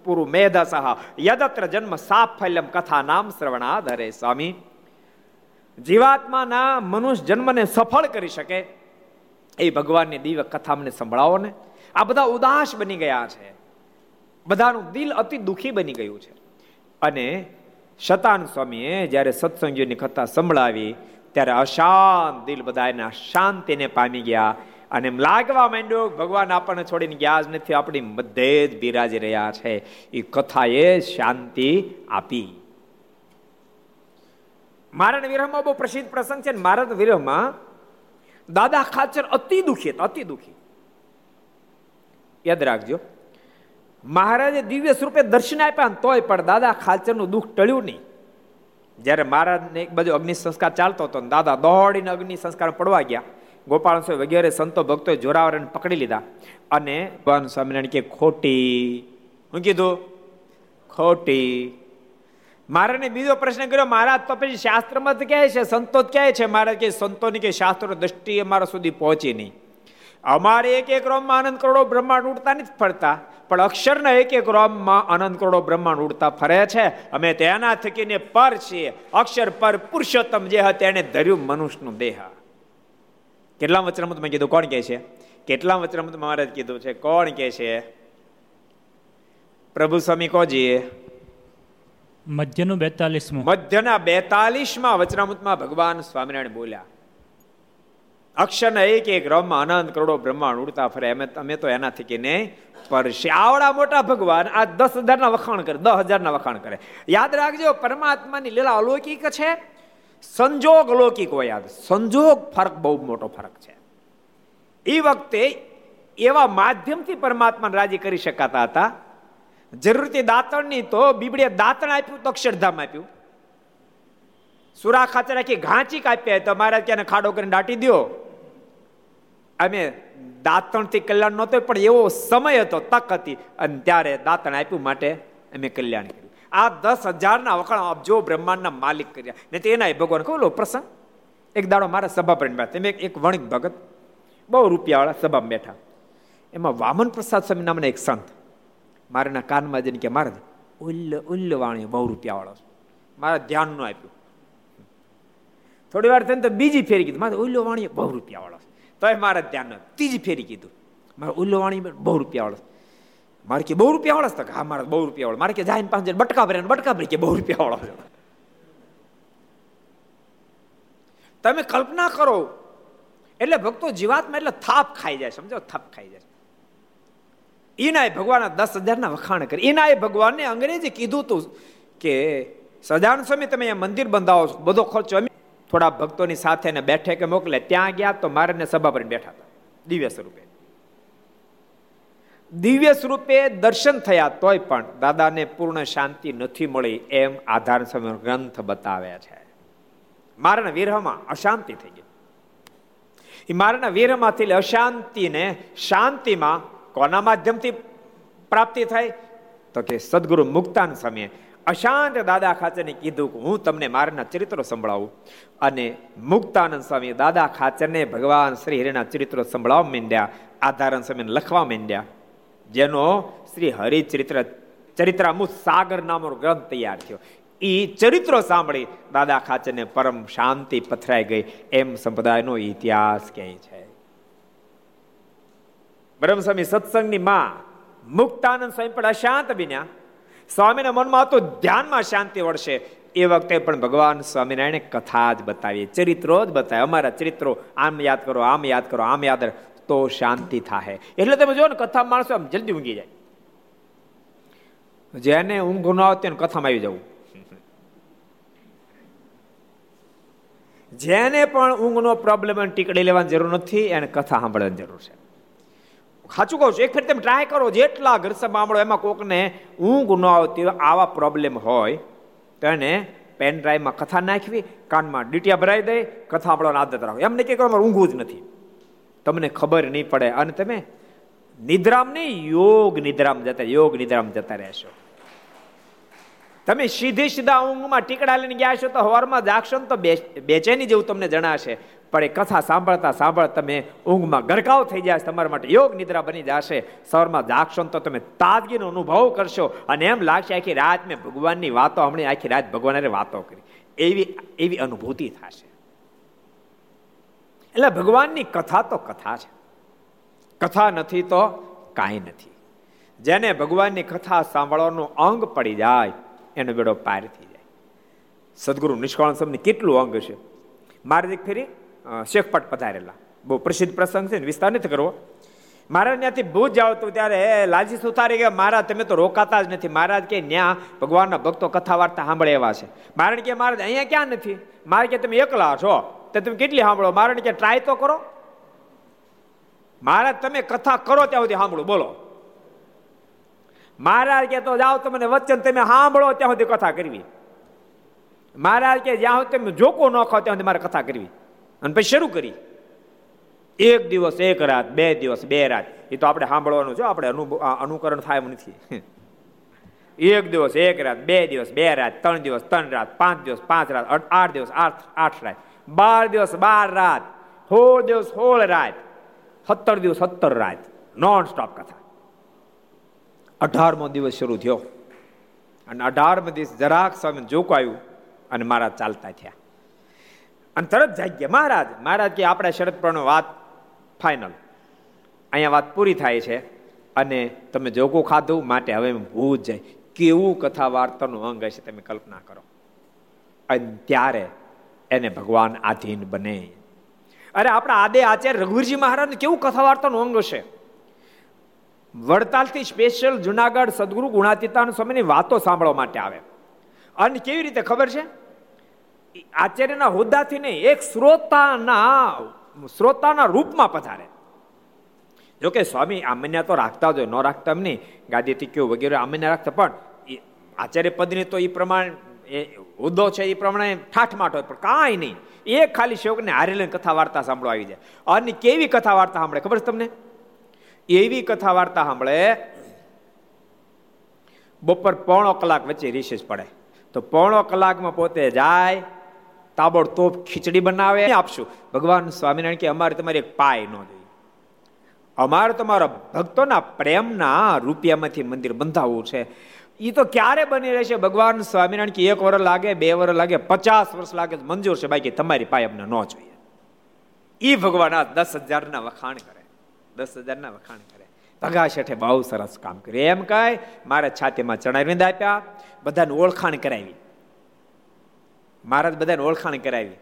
પુરુ મેધસહ યદત્ર જન્મ સાફલ્યમ કથા નામ શ્રવણાધરે સ્વામી, જીવાત્માના મનુષ્ય જન્મને સફળ કરી શકે. એ ભગવાનની દિવ્ય કથા અમને સંભળાવો ને. આ બધા ઉદાસ બની ગયા છે. બધાનું દિલ અતિ દુઃખી બની ગયું છે. અને શતાન સ્વામીએ જ્યારે સત્સંગીઓની કથા સંભળાવી, ત્યારે અશાંત દિલ બધા એના શાંતિને પામી ગયા અને એમ લાગવા માંડ્યો, ભગવાન આપણને છોડીને ગયા જ નથી, આપણી મધ્યે જ બિરાજી રહ્યા છે. એ કથાએ શાંતિ આપી. મારણ વિરહમાં બહુ પ્રસિદ્ધ પ્રસંગ છે મારણ વિરહમાં દાદા ખાચર અતિ દુખી હતા અતિ દુખી. યાદ રાખજો, મહારાજે દિવ્ય સ્વરૂપે દર્શન આપ્યા તોય પણ દાદા ખાચરનું દુઃખ ટળ્યું નહીં. જ્યારે મહારાજને એક બાજુ અગ્નિ સંસ્કાર ચાલતો હતો દાદા દોડીને અગ્નિ સંસ્કાર પડવા ગયા. ગોપાલ સ્વામી વગેરે સંતો ભક્તો જોરાવરને પકડી લીધા અને ભગવાન સ્વામિનારાયણ કે ખોટી, હું કીધું, ખોટી મારાને બીજો પ્રશ્ન કર્યો, મહારાજ, તો પછી શાસ્ત્રમાં કહે છે? સંતો કહે છે? મહારાજ કે, સંતોની કે શાસ્ત્રો દ્રષ્ટિ અમારા સુધી પહોંચી નહીં. અમારે એક એક રોમમાં આનંદ કરોડો બ્રહ્માંડ ઉડતા નથી ફરતા, પણ અક્ષરના એક એક રોમમાં આનંદ કરોડો બ્રહ્માંડ ઉડતા ફરે છે. અમે તેના થકીને પર છીએ. અક્ષર પર પુરુષોત્તમ જે હતા તેને ધર્યું મનુષ્યનું દેહ. કેટલા વચનામૃતમાં કીધું? કોણ કે છે? કેટલા વચનામૃત મહારાજ કીધું છે? કોણ કે છે? પ્રભુ સ્વામી કોજી મધ્યનું બેતાલીસમું. મધ્યના બેતાલીસમાં વચનામૃતમાં ભગવાન સ્વામિનારાયણ બોલ્યા અક્ષરના એક એક રમમાં અનંત કરોડો બ્રહ્માંડ ઉડતા ફરે. અમે અમે તો એનાથી કે નહીં પરશે આવડા મોટા ભગવાન, આ દસ હજારના વખાણ કરે, દસ હજારના વખાણ કરે. યાદ રાખજો, પરમાત્માની લીલા અલૌકિક છે. સંજોગ અલૌકિક હોય યાદ. સંજોગ ફરક બહુ મોટો ફરક છે. એ વખતે એવા માધ્યમથી પરમાત્માને રાજી કરી શકાતા હતા. જરૂરથી દાંતણની તો બીબડીએ દાંતણ આપ્યું તો અક્ષરધામ આપ્યું. સુરા ખાતે રાખી ઘાંચી કાપ્યા તો મહારાજ ક્યાં ખાડો કરીને દાટી દો અમે દાંતણથી કલ્યાણ નહોતો પણ એવો સમય હતો, તક હતી. અને ત્યારે દાંતણ આપ્યું માટે અમે કલ્યાણ કર્યું. આ દસ હજારના વખાણ અબજો બ્રહ્માંડના માલિક કર્યા. ને તેના ભગવાન કહું પ્રસંગ. એક દાડો મારા સભા પર તમે એક વણિક ભગત, બહુ રૂપિયાવાળા સભામાં બેઠા. એમાં વામન પ્રસાદ સ્વામી નામના એક સંત. મારાના કાનમાં જઈને કે મારે ઉલ્લ ઉલ્લ વાણી બહુ રૂપિયાવાળો મારા ધ્યાન ન આપ્યું. થોડી વાર થઈને તો બીજી ફેરી કીધું, મારે ઉલ્લો વાણી બહુ રૂપિયાવાળો વાળો તોય મારા ધ્યાન ત્રીજી ફેરી કીધું, મારે ઉલ્લો વાણી બહુ રૂપિયાવાળો મારે કે, બહુ રૂપિયા વાળો હા, મારે બહુ રૂપિયા વાળો મારે કે જાય પાંચ બટકા ભરે બટકા ભરી કે બહુ રૂપિયા વાળો તમે કલ્પના કરો, એટલે ભક્તો જીવાત્મા એટલે થાપ ખાઈ જાય, સમજો? થાપ ખાઈ જાય. એના ભગવાનના દસ હજારના વખાણ કરી. એના ભગવાનને અંગ્રેજી કીધું તું કે સજાન સ્વામી, તમે અહીંયા મંદિર બંધાવો છો. બધો ખર્ચો અમે થોડા ભક્તોની સાથે ને બેઠે કે મોકલે. ત્યાં ગયા તો મારે સભા પર બેઠા હતા. દિવ્ય સ્વરૂપે. દિવ્ય સ્વરૂપે દર્શન થયા તોય પણ દાદાને પૂર્ણ શાંતિ નથી મળી એમ આધાર સમય ગ્રંથ બતાવ્યા છે. મારાના વિરહમાં અશાંતિ થઈ ગઈ. એ મારાના વિરહમાંથી અશાંતિને શાંતિમાં કોના માધ્યમથી પ્રાપ્તિ થાય? તો કે સદગુરુ મુક્તાન સમયે અશાંત દાદા ખાચરને કીધું કે હું તમને મારના ચરિત્રો સંભળાવું. અને મુક્તાનંદ સ્વામી દાદા ખાચરને ભગવાન શ્રી હરિના ચરિત્રો સંભળાવવા માંડ્યા, આધારણ સ્વામીને લખવા માંડ્યા. જેનો શ્રી હરિચરિત્ર, ચરિત્રામુત સાગર નામનો ગ્રંથ તૈયાર થયો. એ ચરિત્રો સાંભળી દાદા ખાચરને પરમ શાંતિ પથરાઈ ગઈ. એમ સંપ્રદાયનો ઇતિહાસ ક્યાંય છે? બ્રહ્મસ્વામી, સત્સંગની માં મુક્તાનંદ સ્વામી પણ અશાંત બન્યા. સ્વામીના મનમાં હતું ધ્યાનમાં શાંતિ વળશે. એ વખતે પણ ભગવાન સ્વામિનારાયણે કથા જ બતાવી, ચરિત્રો જ બતાવે. અમારા ચરિત્રો આમ યાદ કરો, આમ યાદ કરો, આમ યાદ તો શાંતિ થાય એટલે તમે જો ને, કથા માણસો આમ જલ્દી ઊંઘી જાય. જેને ઊંઘ ન આવતી એને કથામાં આવી જવું. જેને પણ ઊંઘનો પ્રોબ્લેમ ટીકડી લેવાની જરૂર નથી, એને કથા સાંભળવાની જરૂર છે. સાચું કહું છું. એક ફેર તમે ટ્રાય કરો, જેટલા ઘર સાંભળો એમાં કોકને ઊંઘ ન આવતી આવા પ્રોબ્લેમ હોય તો એને પેન ડ્રાઈવમાં કથા નાખવી, કાનમાં ડીટિયા ભરાઈ દે, કથા સાંભળવાની આદત રાખો. એમને કે અમારે ઊંઘવું જ નથી. તમને ખબર નહીં પડે. અને તમે નિદ્રામ નહીં યોગ નિદ્રામ જતા, યોગ નિદ્રામ જતા રહેશો. તમે સીધી સીધા ઊંઘમાં ટીકડા લઈને ગયા છો તો હવારમાં જાગશો ને તો બેચેની જેવું તમને જણાશે. પણ એ કથા સાંભળતા સાંભળ તમે ઊંઘમાં ગરકાવ થઈ જાય તમારા માટે યોગ નિદ્રા બની જશે. સવારમાં જાગશો તો તમે તાજગીનો અનુભવ કરશો. અને એમ લાગશે આખી રાત મેં ભગવાનની વાતો હમણાં આખી રાત ભગવાને વાતો કરી. એવી એવી અનુભૂતિ થશે. એટલે ભગવાનની કથા તો કથા છે. કથા નથી તો કાંઈ નથી. જેને ભગવાનની કથા સાંભળવાનું અંગ પડી જાય, એનો બેડો પાર થઈ જાય. સદગુરુ નિષ્કાળ સમની કેટલું અંગ છે? મારે એક ફેરી શેખપટ પધારેલા. બહુ પ્રસિદ્ધ પ્રસંગ છે ને, વિસ્તાર નથી કરવો. મહારાજ ત્યાંથી ભૂજ જાવ તો ત્યારે લાલજી સુતારી ગયા મહારાજ તમે તો રોકાતા જ નથી. મહારાજ કે ન્યા ભગવાનના ભક્તો કથા વાર્તા સાંભળે એવા છે. મહારાજ કે મહારાજ અહીંયા ક્યાં નથી? મારે કે, તમે એકલા છો. તો તમે કેટલી સાંભળો? મહારાજ કે, ટ્રાય તો કરો. મહારાજ તમે કથા કરો ત્યાં સુધી સાંભળો. બોલો. મહારાજ કે, તો જાઓ તમને વચન તમે સાંભળો ત્યાં સુધી કથા કરવી. મહારાજ કે, જ્યાં સુધી તમે જોકો ન ખાઓ ત્યાં સુધી મારે કથા કરવી. અને પછી શરૂ કરી. એક દિવસ, એક રાત, બે દિવસ, બે રાત. એ તો આપણે સાંભળવાનું છે, આપણે અનુકરણ થાય એમ નથી. એક દિવસ, એક રાત, બે દિવસ, બે રાત, ત્રણ દિવસ, ત્રણ રાત, પાંચ દિવસ, પાંચ રાત આઠ દિવસ, આઠ આઠ રાત. બાર દિવસ, બાર રાત. સોળ દિવસ સોળ રાત. સત્તર દિવસ, સત્તર રાત. નોન સ્ટોપ કથા. અઢારમો દિવસ શરૂ થયો. અને અઢારમો દિવસ જરાક સ્વામી જોકાયું અને મારા ચાલતા થયા. અને તરત જાગ્યા મહારાજ મહારાજ કે આપણા શરત પણ વાત ફાઇનલ અહીંયા વાત પૂરી થાય છે અને તમે જોગું ખાધું માટે હવે ભૂજ જાય. કેવું કથા વાર્તાનું અંગ હશે તમે કલ્પના કરો. અને ત્યારે એને ભગવાન આધીન બને. અરે આપણા આદે આચાર્ય રઘુવીરજી મહારાજ કેવું કથા વાર્તાનું અંગ હશે? વડતાલથી સ્પેશિયલ જુનાગઢ સદગુરુ ગુણાતીતાન સ્વામીની વાતો સાંભળવા માટે આવે. અને કેવી રીતે ખબર છે? આચાર્યના હોદ્દાથી નહીં, એક શ્રોતાના શ્રોતાના રૂપમાં પધારે. જોકે સ્વામી આમન્ય તો રાખતા જ હોય, ન રાખતા એમ નહીં. ગાદીથી કયો વગેરે આમન્ય રાખતા, પણ આચાર્ય પદની તો એ પ્રમાણે, એ હોદ્દો છે એ પ્રમાણે ઠાઠમાઠ હોય, પણ કાંઈ નહીં. એ ખાલી શોકને હારેલી કથા વાર્તા સાંભળવા આવી જાય. અને કેવી કથા વાર્તા સાંભળે, ખબર છે તમને? એવી કથા વાર્તા સાંભળે, બપોર પોણો કલાક વચ્ચે રિસેસ પડે. તો પોણો કલાકમાં પોતે જાય તાબડતોબ ખીચડી બનાવે આપશું. ભગવાન સ્વામિનારાયણ કે, અમારે તમારી એક પાય ન જોઈએ. અમારે તમારા ભક્તોના પ્રેમના રૂપિયામાંથી મંદિર બંધાવવું છે. એ તો ક્યારે બની રહેશે? ભગવાન સ્વામિનારાયણ કે, એક વર્ષ લાગે, બે વર્ષ લાગે, પચાસ વર્ષ લાગે મંજૂર છે. બાકી તમારી પાય અમને ન જોઈએ. એ ભગવાન આ દસ હજારના વખાણ કરે. દસ હજારના વખાણ કરે. ભગા શેઠે બહુ સરસ કામ કર્યું. એમ કહે મારે છાતીમાં ચણાવી આપ્યા. બધાને ઓળખાણ કરાવી. મહારાજ બધાને ઓળખાણ કરાવી.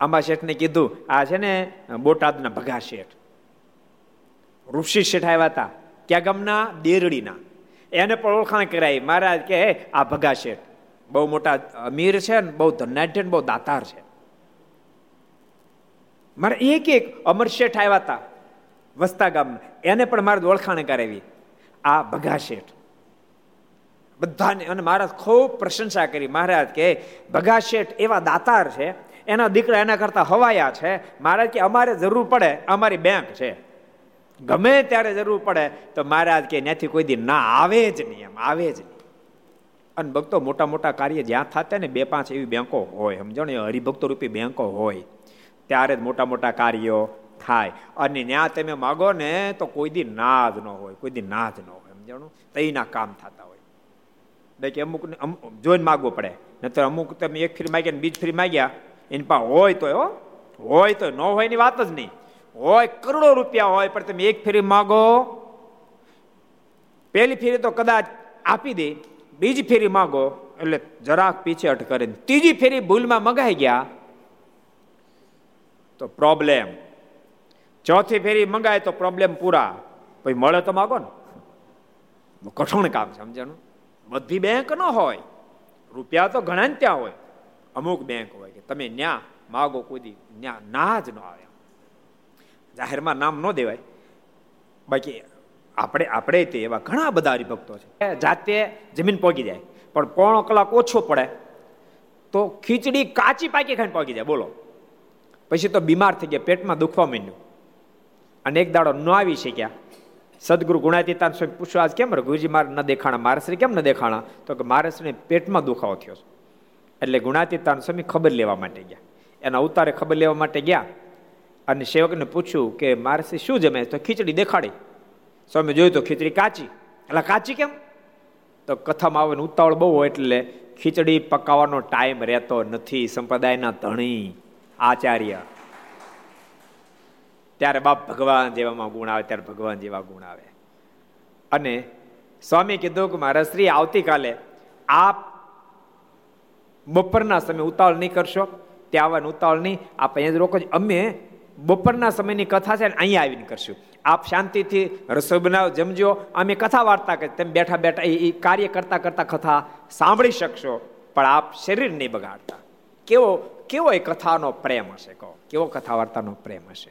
આંબા શેઠને કીધું, આ છે ને, બોટાદના ભગા શેઠ. ઋષિ શેઠ આવ્યા હતા ક્યાં ગામના દેરડીના. એને પણ ઓળખાણ કરાવી, મહારાજ, કે આ ભગા શેઠ બહુ મોટા અમીર છે ને, બહુ ધનાઢ્ય બહુ દાતાર છે. મારે એક એક અમર શેઠ આવ્યા હતા વસ્તા ગામના. એને પણ મારે ઓળખાણ કરાવી, આ ભગા શેઠ બધાને અને મહારાજ ખૂબ પ્રશંસા કરી. મહારાજ કે ભગા શેઠ, એવા દાતાર છે. એના દીકરા એના કરતા હવાયા છે. મહારાજ કે, અમારે જરૂર પડે. અમારી બેંક છે. ગમે ત્યારે જરૂર પડે, તો મહારાજ કે, ત્યાંથી કોઈ દી ના, આવે જ નહીં એમ, આવે જ નહીં. અને ભક્તો મોટા મોટા કાર્ય જ્યાં થતા ને, બે પાંચ એવી બેંકો હોય, સમજો ને હરિભક્તો રૂપી બેંકો હોય, ત્યારે જ મોટા મોટા કાર્યો થાય. અને ત્યાં તમે માગો ને, તો કોઈ દી ના જ ન હોય, કોઈ દી ના જ ન હોય, સમજાણું? તઈના કામ થતા હોય. બે કે અમુક જોઈને માગવું પડે. નહીતર અમુક તમે એક ફ્રી માગ્યા બીજ ફ્રી માગ્યા, એની પાસે હોય તો હો, હોય તો ન હોય એની વાત જ નહીં. હોય કરોડો રૂપિયા હોય, પણ તમે એક ફેરી માગો. પહેલી ફેરી તો કદાચ આપી દે, બીજી ફેરી માગો, એટલે જરાક પીછે અટ કરે ત્રીજી ફેરી ભૂલમાં મગાઈ ગયા, તો પ્રોબ્લેમ ચોથી ફેરી મંગાય તો પ્રોબ્લેમ પૂરા. પછી મળે તો માગો ને. કઠણ કામ સમજાનું બધી બેંક ન હોય. રૂપિયા તો ઘણા ત્યાં હોય. અમુક બેંક હોય કે તમે ન્યા માગો કુદી ન્યા ના જ ન આવે. જાહેરમાં નામ ન દેવાય. બાકી આપણે આપણે તે એવા ઘણા બધા હરિભક્તો છે. જાતે જમીન પોગી જાય. પણ પોણો કલાક ઓછો પડે તો ખીચડી કાચી પાકી ખાઈને પોગી જાય. બોલો. પછી તો બીમાર થઈ ગયા, પેટમાં દુખવા માંડ્યું. અને એક દાડો ન આવી શક્યા. સદગુરુ ગુણાતીતાન સ્વામી પૂછ્યું, આજ કેમ રઘુજી મારે ન દેખાણા. મારશ્રી કેમ ન દેખાણા? તો કે મારશ્રીને પેટમાં દુખાવો થયો એટલે ગુણાતીતાન સ્વામી ખબર લેવા માટે ગયા. એના અવતારે ખબર લેવા માટે ગયા અને સેવકને પૂછ્યું કે મારશ્રી શું જમે? તો ખીચડી દેખાડી. સ્વામી જોયું તો ખીચડી કાચી. એટલે કાચી કેમ? તો કથામાં આવે ઉતાવળ બહુ હોય એટલે ખીચડી પકાવવાનો ટાઈમ રહેતો નથી. સંપ્રદાયના ધણી, આચાર્ય ત્યારે બાપ ભગવાન જેવામાં ગુણ આવે, ત્યારે ભગવાન જેવા ગુણ આવે. અને સ્વામી કીધું કે મારા શ્રી, આવતીકાલે આપ બપોરના સમય ઉતાવળ નહીં કરશો, ત્યાં આવવાનું ઉતાવળ નહીં. આપ અહીંયા જ અમે બપોરના સમયની કથા છે ને અહીંયા આવીને કરશું. આપ શાંતિથી રસોઈ બનાવ, જમજો. અમે કથા વાર્તા કરી તમે બેઠા બેઠા એ કાર્ય કરતા કરતા કથા સાંભળી શકશો, પણ આપ શરીર નહીં બગાડતા. કેવો કેવો એ કથાનો પ્રેમ હશે કહો. કેવો કથા વાર્તાનો પ્રેમ હશે?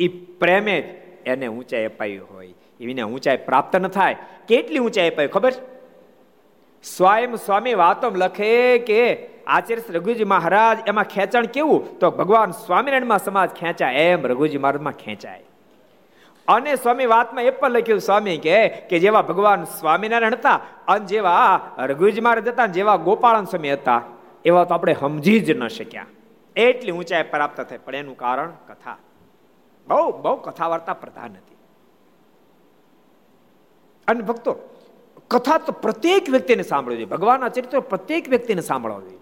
એ પ્રેમે જ એને ઊંચાઈ અપાવી હોય. એવીને ઊંચાઈ પ્રાપ્ત ન થાય. કેટલી ઊંચાઈ અપાવી ખબર? સ્વયં સ્વામી વાતો લખે કે આચાર્ય રઘુજી મહારાજ એમાં ખેંચાણ કેવું? તો ભગવાન સ્વામિનારાયણમાં સમાજ ખેંચાય. એમ રઘુજી મહારાજમાં ખેંચાય. અને સ્વામી વાતમાં એ પણ લખ્યું સ્વામી કે કે જેવા ભગવાન સ્વામિનારાયણ હતા અને જેવા રઘુજી મહારાજ હતા જેવા ગોપાળન સ્વામી હતા, એવા તો આપણે સમજી જ ન શક્યા. એટલી ઊંચાઈ પ્રાપ્ત થાય. પણ એનું કારણ કથા. બહુ બહુ કથા વાર્તા પ્રધાન હતી. અને ભક્તો, કથા તો પ્રત્યેક વ્યક્તિને સાંભળવી જોઈએ. ભગવાનના ચરિત્ર પ્રત્યેક વ્યક્તિને સાંભળવા જોઈએ.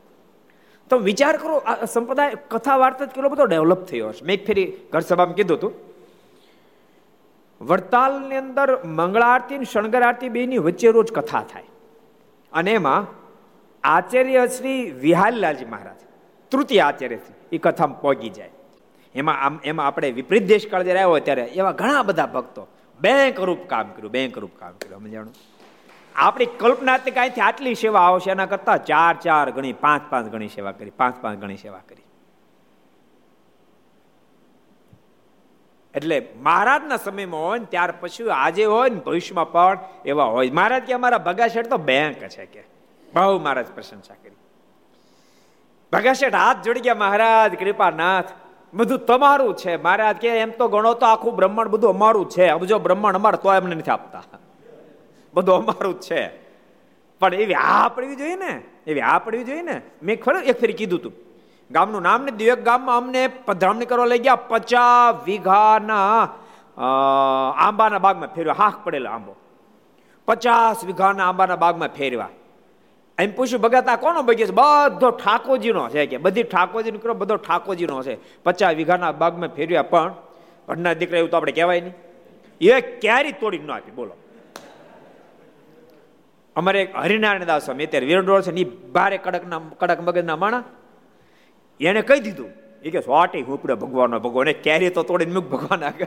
તો વિચાર કરો, આ સંપ્રદાય કથા વાર્તા કેટલો બધો ડેવલપ થયો હશે. મેં એક ફેરી ઘર સભામાં કીધું હતું. વડતાલની અંદર મંગળા આરતી અને શણગર આરતી બેની વચ્ચે રોજ કથા થાય. અને એમાં આચાર્ય શ્રી વિહારલાલજી મહારાજ, તૃતીય આચાર્ય એ કથામાં પોગી જાય. એમાં આમ, એમાં આપણે વિપરીત દેશકાળ જ્યારે આવ્યો ત્યારે એવા ઘણા બધા ભક્તો બેંક રૂપ કામ કર્યું, બેંક રૂપ કામ કર્યું સમજાણું આપણી કલ્પનાથી કાંઈથી આટલી સેવા આવશે, એના કરતા ચાર ચાર ગણી, પાંચ પાંચ ગણી સેવા કરી, પાંચ પાંચ ગણી સેવા કરી. એટલે મહારાજના સમયમાં હોય ને ત્યાર પછી આજે હોય ને ભવિષ્યમાં પણ એવા હોય. મહારાજ કે અમારા ભગાશેઠ તો બેંક છે કે. બહુ મહારાજ પ્રશંસા કરી. ભગાશેઠ હાથ જોડી ગયા, મહારાજ, કૃપાનાથ બધું તમારું છે. મહારાજ કે એમ તો ગણો તો આખું બ્રહ્માંડ બધું અમારું છે. જો બ્રહ્માંડ અમારું તો એમને નથી આપતા. બધું અમારું જ છે. પણ એવી આ પડવી જોઈએ ને? એવી આ પડવી જોઈએ ને? મેં ખરું એક ફેરી કીધું તું. ગામનું નામ ને દિવ્ય ગામમાં અમને પધરામણી કરવા લઈ ગયા. પચાસ વીઘાના આંબાના બાગમાં ફેરવા હાથ પડેલો આંબો. પચાસ વીઘાના આંબાના બાગમાં ફેરવા એમ પૂછ્યું, ભગત, આ કોનો બગીચો? બધો ઠાકોરજીનો છે. કે બધી ઠાકોરજી નીકળો, બધો ઠાકોરજીનો છે. પચાસ વીઘાના બાગમાં ફેર્યા, પણ ભણના દીકરા એવું તો આપણે કહેવાય નહીં. એ ક્યારે તોડી ન આપી, બોલો. અમારે એક હરિનારાયણ દાસ સ્વામી અત્યારે વિરંડોળ છે ને બારે કડકના, કડક મગજના માણા એને કહી દીધું. એ કે, સ્વાટી હુપડે ભગવાન. ભગવાન કેરી તો તોડીને મુખ ભગવાન આગળ.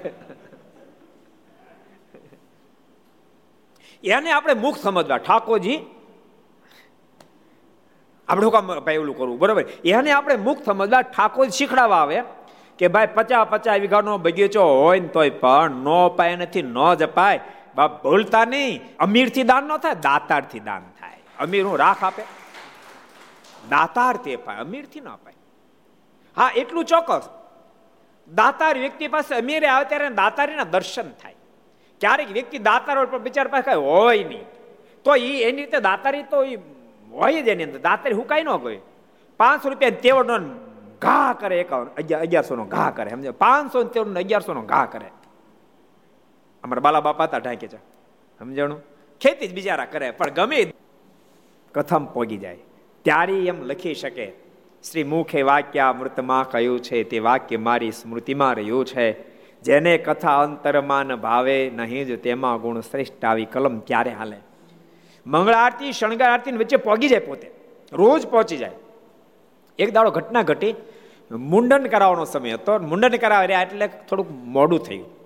એને આપણે મુખ સમજવા, ઠાકોરજી આપણે કામ ભાઈ કરવું? બરોબર? એને આપણે મુખ સમજવા ઠાકોર શીખડાવવા આવે કે ભાઈ પચાસ પચાસ વીઘાનો બગીચો હોય ને તોય પણ નો પાય નથી, ન જપાય. બાપ ભૂલતા નહીં. અમીરથી દાન ન થાય, દાતારથી દાન થાય. અમીર હું રાખ આપે. દાતાર તે પાય, અમીરથી ન પાય. હા, એટલું ચોક્કસ. દાતાર વ્યક્તિ પાસે અમીરે આવે ત્યારે દાતારીના દર્શન થાય. ક્યારેક વ્યક્તિ દાતાર હોય પણ બિચાર પાસે કઈ હોય નહીં. તો એ એની રીતે દાતારી તો હોય જ એની અંદર. દાતારી હું કઈ ન ગઈ. પાંચસો રૂપિયા તેવડનો ઘા કરે એકાવન અગિયારસો નો ઘા કરે સમજે પાંચસો તેવડ અગિયારસો નો ઘા કરે. અમારા બાલા બાપા હતા ઢાંકે છે. સમજણું? ખેતી જ બિચારા કરે, પણ ગમે કથમ પોગી જાય. ત્યારે એમ લખી શકે, શ્રી મુખે વાક્ય મૃતમાં કહ્યું છે, તે વાક્ય મારી સ્મૃતિમાં રહ્યું છે. જેને કથા અંતરમાન ભાવે, નહીં જ તેમાં ગુણ શ્રેષ્ઠ આવી કલમ ક્યારે હાલે? મંગળ આરતી શણગાર આરતી વચ્ચે પહોંચી જાય પોતે. રોજ પહોંચી જાય. એક દાડો ઘટના ઘટી. મુંડન કરાવવાનો સમય હતો. મુંડન કરાવ્યા એટલે થોડુંક મોડું થયું.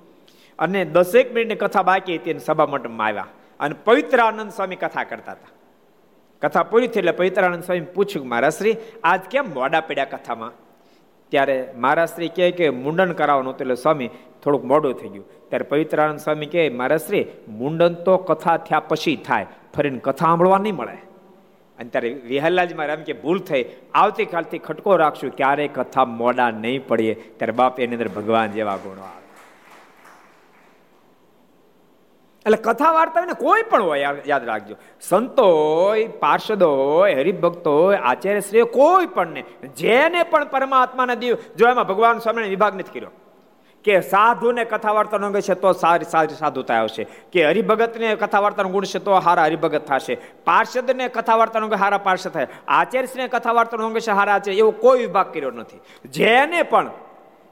અને દસેક મિનિટની કથા બાકી હતી સભા મંડપમાં આવ્યા. અને પવિત્ર આનંદ સ્વામી કથા કરતા હતા. કથા પૂરી થઈ એટલે પવિત્રાનંદ સ્વામી પૂછ્યું મારા શ્રી, આજ કેમ મોડા પડ્યા કથામાં? ત્યારે મહારાજશ્રી કહે કે મુંડન કરાવવાનું એટલે સ્વામી થોડુંક મોડું થઈ ગયું. ત્યારે પવિત્રાનંદ સ્વામી કહે મહારાજશ્રી મુંડન તો કથા થયા પછી થાય, ફરીને કથા સાંભળવા નહીં મળે. અને ત્યારે વિહલ્લાજી એમ કે, ભૂલ થઈ, આવતીકાલથી ખટકો રાખશું ક્યારે કથા મોડા નહીં પડીએ. ત્યારે બાપ એની અંદર ભગવાન જેવા ગુણો આવે. એટલે કથા વાર્તા હોય ને કોઈ પણ હોય, યાદ રાખજો. સંતો હોય પાર્ષદો હોય હરિભક્તો હોય આચાર્ય શ્રી કોઈ પણ ને, જેને પણ પરમાત્માના દીવ, જો એમાં ભગવાન સ્વામીને વિભાગ નથી કર્યો, કે સાધુને કથા વાર્તાનો અંગ છે તો સારી સારી સાધુતા આવશે. કે હરિભગતને કથા વાર્તાનો ગુણ છે તો હારા હરિભગત થશે. પાર્ષદને કથા વાર્તાનો અંગ હારા પાર્ષદ થાય. આચાર્યને કથા વાર્તાનો અંગ છે હારા આચાર્ય, એવો કોઈ વિભાગ કર્યો નથી. જેને પણ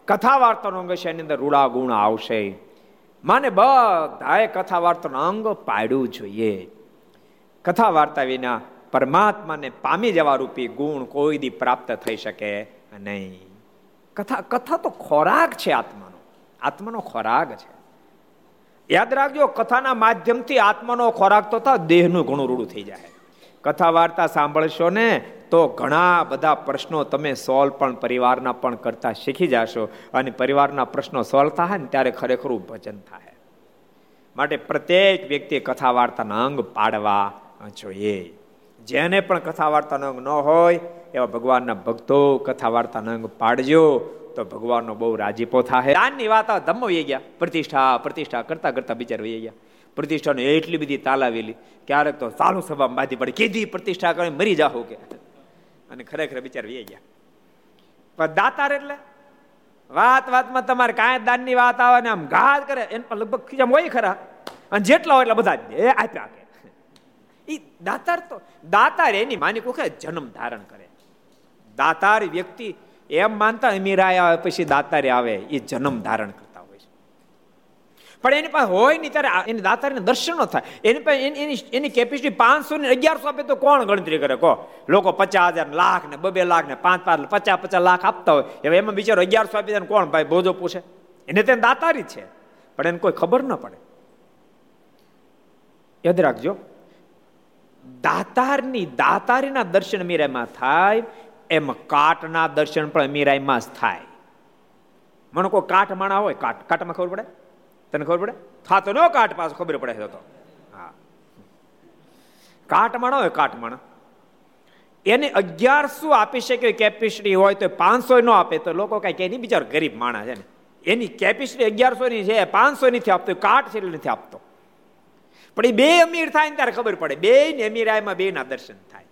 કથા વાર્તાનો અંગ છે એની અંદર રૂડા ગુણ આવશે. માને બધાએ કથા વાર્તાનો અંગ પાડવું જોઈએ. કથા વાર્તા વિના પરમાત્માને પામી જવા રૂપી ગુણ કોઈ દી પ્રાપ્ત થઈ શકે નહીં. કથા કથા તો ખોરાક છે આત્માનો. આત્માનો ખોરાક છે. યાદ રાખજો, કથાના માધ્યમથી આત્માનો ખોરાક તો થાય દેહનું ઘણું રૂડું થઈ જાય. કથા વાર્તા સાંભળશો ને તો ઘણા બધા પ્રશ્નો તમે સોલ્વ પણ પરિવારના પણ કરતા શીખી જશો અને પરિવારના પ્રશ્નો સોલ્વ થાય ને ત્યારે ખરેખર ભજન થાય. માટે પ્રત્યેક વ્યક્તિએ કથા વાર્તાના અંગ પાડવા જોઈએ. જેને પણ કથા વાર્તાનો અંગ ન હોય, એવા ભગવાનના ભક્તો કથા વાર્તાનો અંગ પાડજો તો ભગવાનનો બહુ રાજીપો થાય દાનની વાત ધમ્મ વહી ગયા. પ્રતિષ્ઠા પ્રતિષ્ઠા કરતા કરતા બિચાર વહી ગયા. પ્રતિષ્ઠાને એટલી બધી તાલાવેલી. ક્યારેક તો ચાલુ સભામાં બાંધી પડે. કીધી પ્રતિષ્ઠા કરી, મરી જાઓ કે. અને ખરેખર બિચાર વે ગયા. પણ દાતાર એટલે વાત વાતમાં તમારે કાંઈ દાનની વાત આવે ને આમ ઘાત કરે. એને પણ લગભગ ખીજામ હોય ખરા. અને જેટલા હોય એટલા બધા એ આપ્યા કે. એ દાતાર તો, દાતાર એની માની કોખે જન્મ ધારણ કરે. દાતાર વ્યક્તિ એમ માનતા અમીરાય આવે, પછી દાતારે આવે. એ જન્મ ધારણ કરે. પણ એની પાસે હોય નહીં ત્યારે એની દાતારીને દર્શન થાય. એની પાસે એની એની કેપેસિટી પાંચસો ને અગિયારસો આપે તો કોણ ગણતરી કરે? કહો. લોકો પચાસ હજાર લાખ ને બબે લાખ ને પાંચ પાંચ પચાસ પચાસ લાખ આપતા હોય. હવે એમાં બિચારો અગિયારસો આપી જાય કોણ ભાઈ બોજો પૂછે. એને તેને દાતારી છે. પણ એને કોઈ ખબર ન પડે. યાદ રાખજો. દાતારની દાતારીના દર્શન મીરામાં થાય, એમ કાટના દર્શન પણ મીરાઈમાં જ થાય. મને કોઈ કાટ માણા હોય? કાટ કાટમાં ખબર પડે? તને ખબર પડે? થાતો નો કાટ પાછો ખબર પડે તો. હા. કાટમાણો હોય કાટમાણ એને અગિયારસો આપી શકે કેપેસિટી હોય તો પાંચસો નો આપે તો લોકો કઈ કે નહીં બિચારો ગરીબ માણસ છે ને. એની કેપેસિટી અગિયારસો ની છે પાંચસો નથી આપતો કાટ છે એટલે નથી આપતો. પણ એ બે અમીર થાય ને ત્યારે ખબર પડે. બે ને અમીરાયમાં બે ના દર્શન થાય.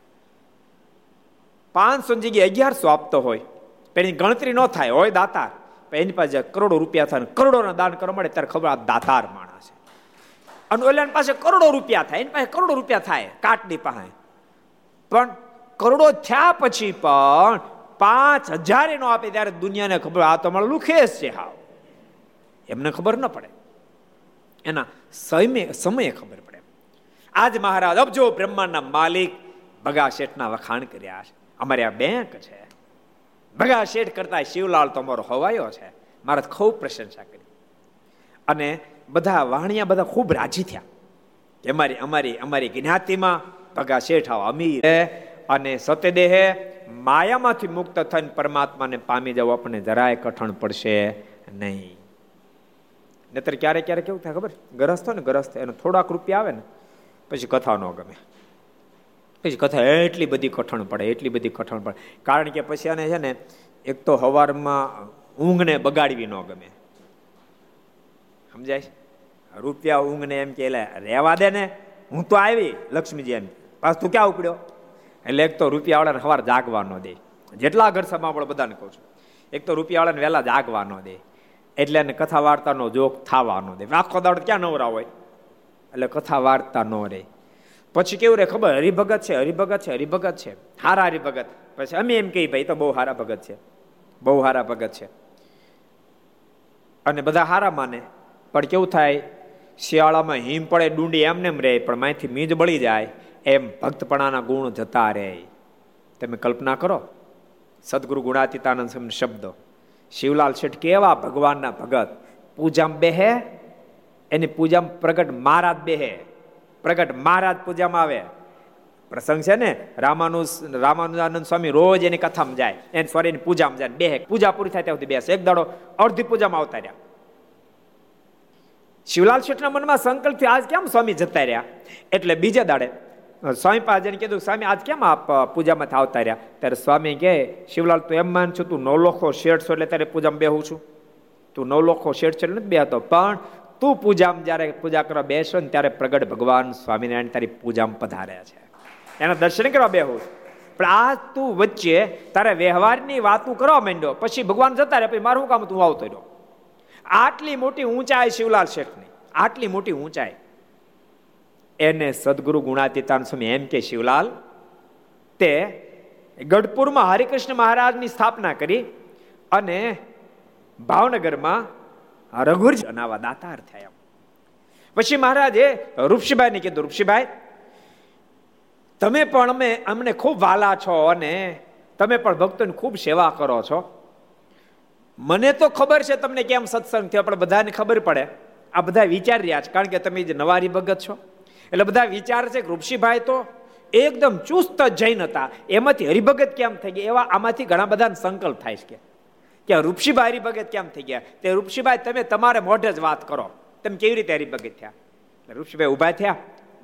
પાંચસો જગ્યાએ અગિયારસો આપતો હોય. પણ ગણતરી ન થાય. હોય દાતાર. એની પાસે કરોડો રૂપિયા થાય કરોડોના દાન કરવા મળે ત્યારે ખબર આ દાતાર માણસ છે. અને ઓલા પાસે કરોડો રૂપિયા થાય, એની પાસે કરોડો રૂપિયા થાય, કાટની પાસે. પણ કરોડો થયા પછી પણ પાંચ હજાર નો આપે ત્યારે દુનિયાને ખબર, આ તો મારો લુખેશ છે હાવ. એમને ખબર ન પડે. એના સમય, સમયે ખબર પડે. આજ મહારાજ અબજો બ્રહ્માંડના માલિક ભગા શેઠના વખાણ કર્યા છે. અમારે આ બેંક છે. ભગા શેઠ કરતા શિવલાલ તમારો હવાયો છે. મારે ખૂબ પ્રશંસા કરી. અને બધા વાણિયા બધા ખૂબ રાજી થયા. અમારી અમારી અમારી જ્ઞાતિમાં ભગા શેઠ આવા, અમીર અને સત્યદેહે માયામાંથી મુક્ત થઈને પરમાત્માને પામી જવું આપણને જરાય કઠણ પડશે નહીં. નતર ક્યારેક ક્યારેક કેવું થાય ખબર? ગરસ્તો ને ગરસ્તો, એનો થોડાક રૂપિયા આવે ને, પછી કથા ન ગમે. પછી કથા એટલી બધી કઠણ પડે, એટલી બધી કઠણ પડે. કારણ કે પછી આને છે ને, એક તો હવારમાં ઊંઘને બગાડવી ન ગમે. સમજાય રૂપિયા ઊંઘને એમ કે રહેવા દે ને, હું તો આવી, લક્ષ્મીજી એમ. પાછ તું ક્યાં ઉપડ્યો? એટલે એક તો રૂપિયા વાળાને સવાર જાગવા ન દે. જેટલા ઘર સમાપણ બધાને કહું છું. એક તો રૂપિયા વાળાને વહેલા જાગવા ન દે. એટલે એને કથા વાર્તાનો જોગ થવા ન દે. આખો દાડો ક્યાં નવરા હોય? એટલે કથા વાર્તા ન રહે. પછી કેવું રે ખબર? હરિભગત છે હરિભગત છે હરિભગત છે. હારા હરિભગત. પછી અમે એમ કહીએ, ભાઈ તો બહુ હારા ભગત છે. બહુ હારા ભગત છે. અને બધા હારા માને. પણ કેવું થાય? શિયાળામાં હિમ પડે, ડુંડી એમને એમ રહે, પણ માહિતી મીજ બળી જાય. એમ ભક્તપણાના ગુણ જતા રહે. તમે કલ્પના કરો. સદગુરુ ગુણાતીતાનંદ શબ્દો. શિવલાલ શેઠ કેવા ભગવાનના ભગત? પૂજામાં બેહે? એની પૂજામાં પ્રગટ મહારાજ બેહે? પ્રગટ મહારાજ પૂજામાં આવે. પ્રસંગ છે ને રામાનુ રામાનુજાનંદ સ્વામી રોજ એની કથામાં જાય. એને સોરી એની પૂજામાં જાય. બે પૂજા પૂરી થાય ત્યાં સુધી બેસે એક દાડો અડધી પૂજામાં આવતા રહ્યા. શિવલાલ શેઠના મનમાં સંકલ્પ થયો આજ કેમ સ્વામી જતા રહ્યા? એટલે બીજા દાડે સ્વામી પાસે કીધું, સ્વામી, આજ કેમ આપ પૂજામાં આવતા રહ્યા? ત્યારે સ્વામી કહે, શિવલાલ, તું એમ માન છું, તું નવલોખો શેઠ છો એટલે ત્યારે પૂજામાં બેહું છું. તું નવલોખો શેઠ છે નથી બેહતો. પણ તું પૂજામાં જ્યારે પૂજા કરવા બેસો ને ત્યારે પ્રગટ ભગવાન સ્વામિનારાયણ તારી પૂજામાં પધાર્યા છે. એના દર્શન કરવા બેહું. પણ આ તું વચ્ચે તારે વ્યવહારની વાતું કરવા માંડ્યો. પછી ભગવાન જતા રહે પછી મારું કામ તું આવતો રહ્યો. આટલી મોટી ઊંચાઈ શિવલાલ શેઠની. આટલી મોટી ઊંચાઈ. એને સદગુરુ ગુણાતીતાન સ્વામી એમ કે, શિવલાલ, તે ગઢપુરમાં હરિકૃષ્ણ મહારાજની સ્થાપના કરી અને ભાવનગરમાં રઘુરજી અનાવા દાતાર થયા પછી મહારાજે રૂપસીભાઈને કીધું રૂપસીભાઈ તમે પણ અમે, અમને ખૂબ વાલા છો અને તમે પણ ભક્તોની ખૂબ સેવા કરો છો. મને તો ખબર છે તમને કેમ સત્સંગ થયો, પણ બધાને ખબર પડે. આ બધા વિચારી રહ્યા છે, કારણ કે તમે જે નવારી ભગત છો. એટલે બધા વિચાર છે કે ઋષિભાઈ તો એકદમ ચુસ્ત જૈન હતા. એમાંથી હરિભગત કેમ થઈ ગયા? એવા આમાંથી ઘણા બધાને સંકલ્પ થાય છે કે રૂપસીભાઈ હરિભગત કેમ થઈ ગયા? તે રૂપસીભાઈ તમે તમારે મોઢે જ વાત કરો. તમે કેવી રીતે હરિભગત થયા? રૂપસીભાઈ ઊભા થયા,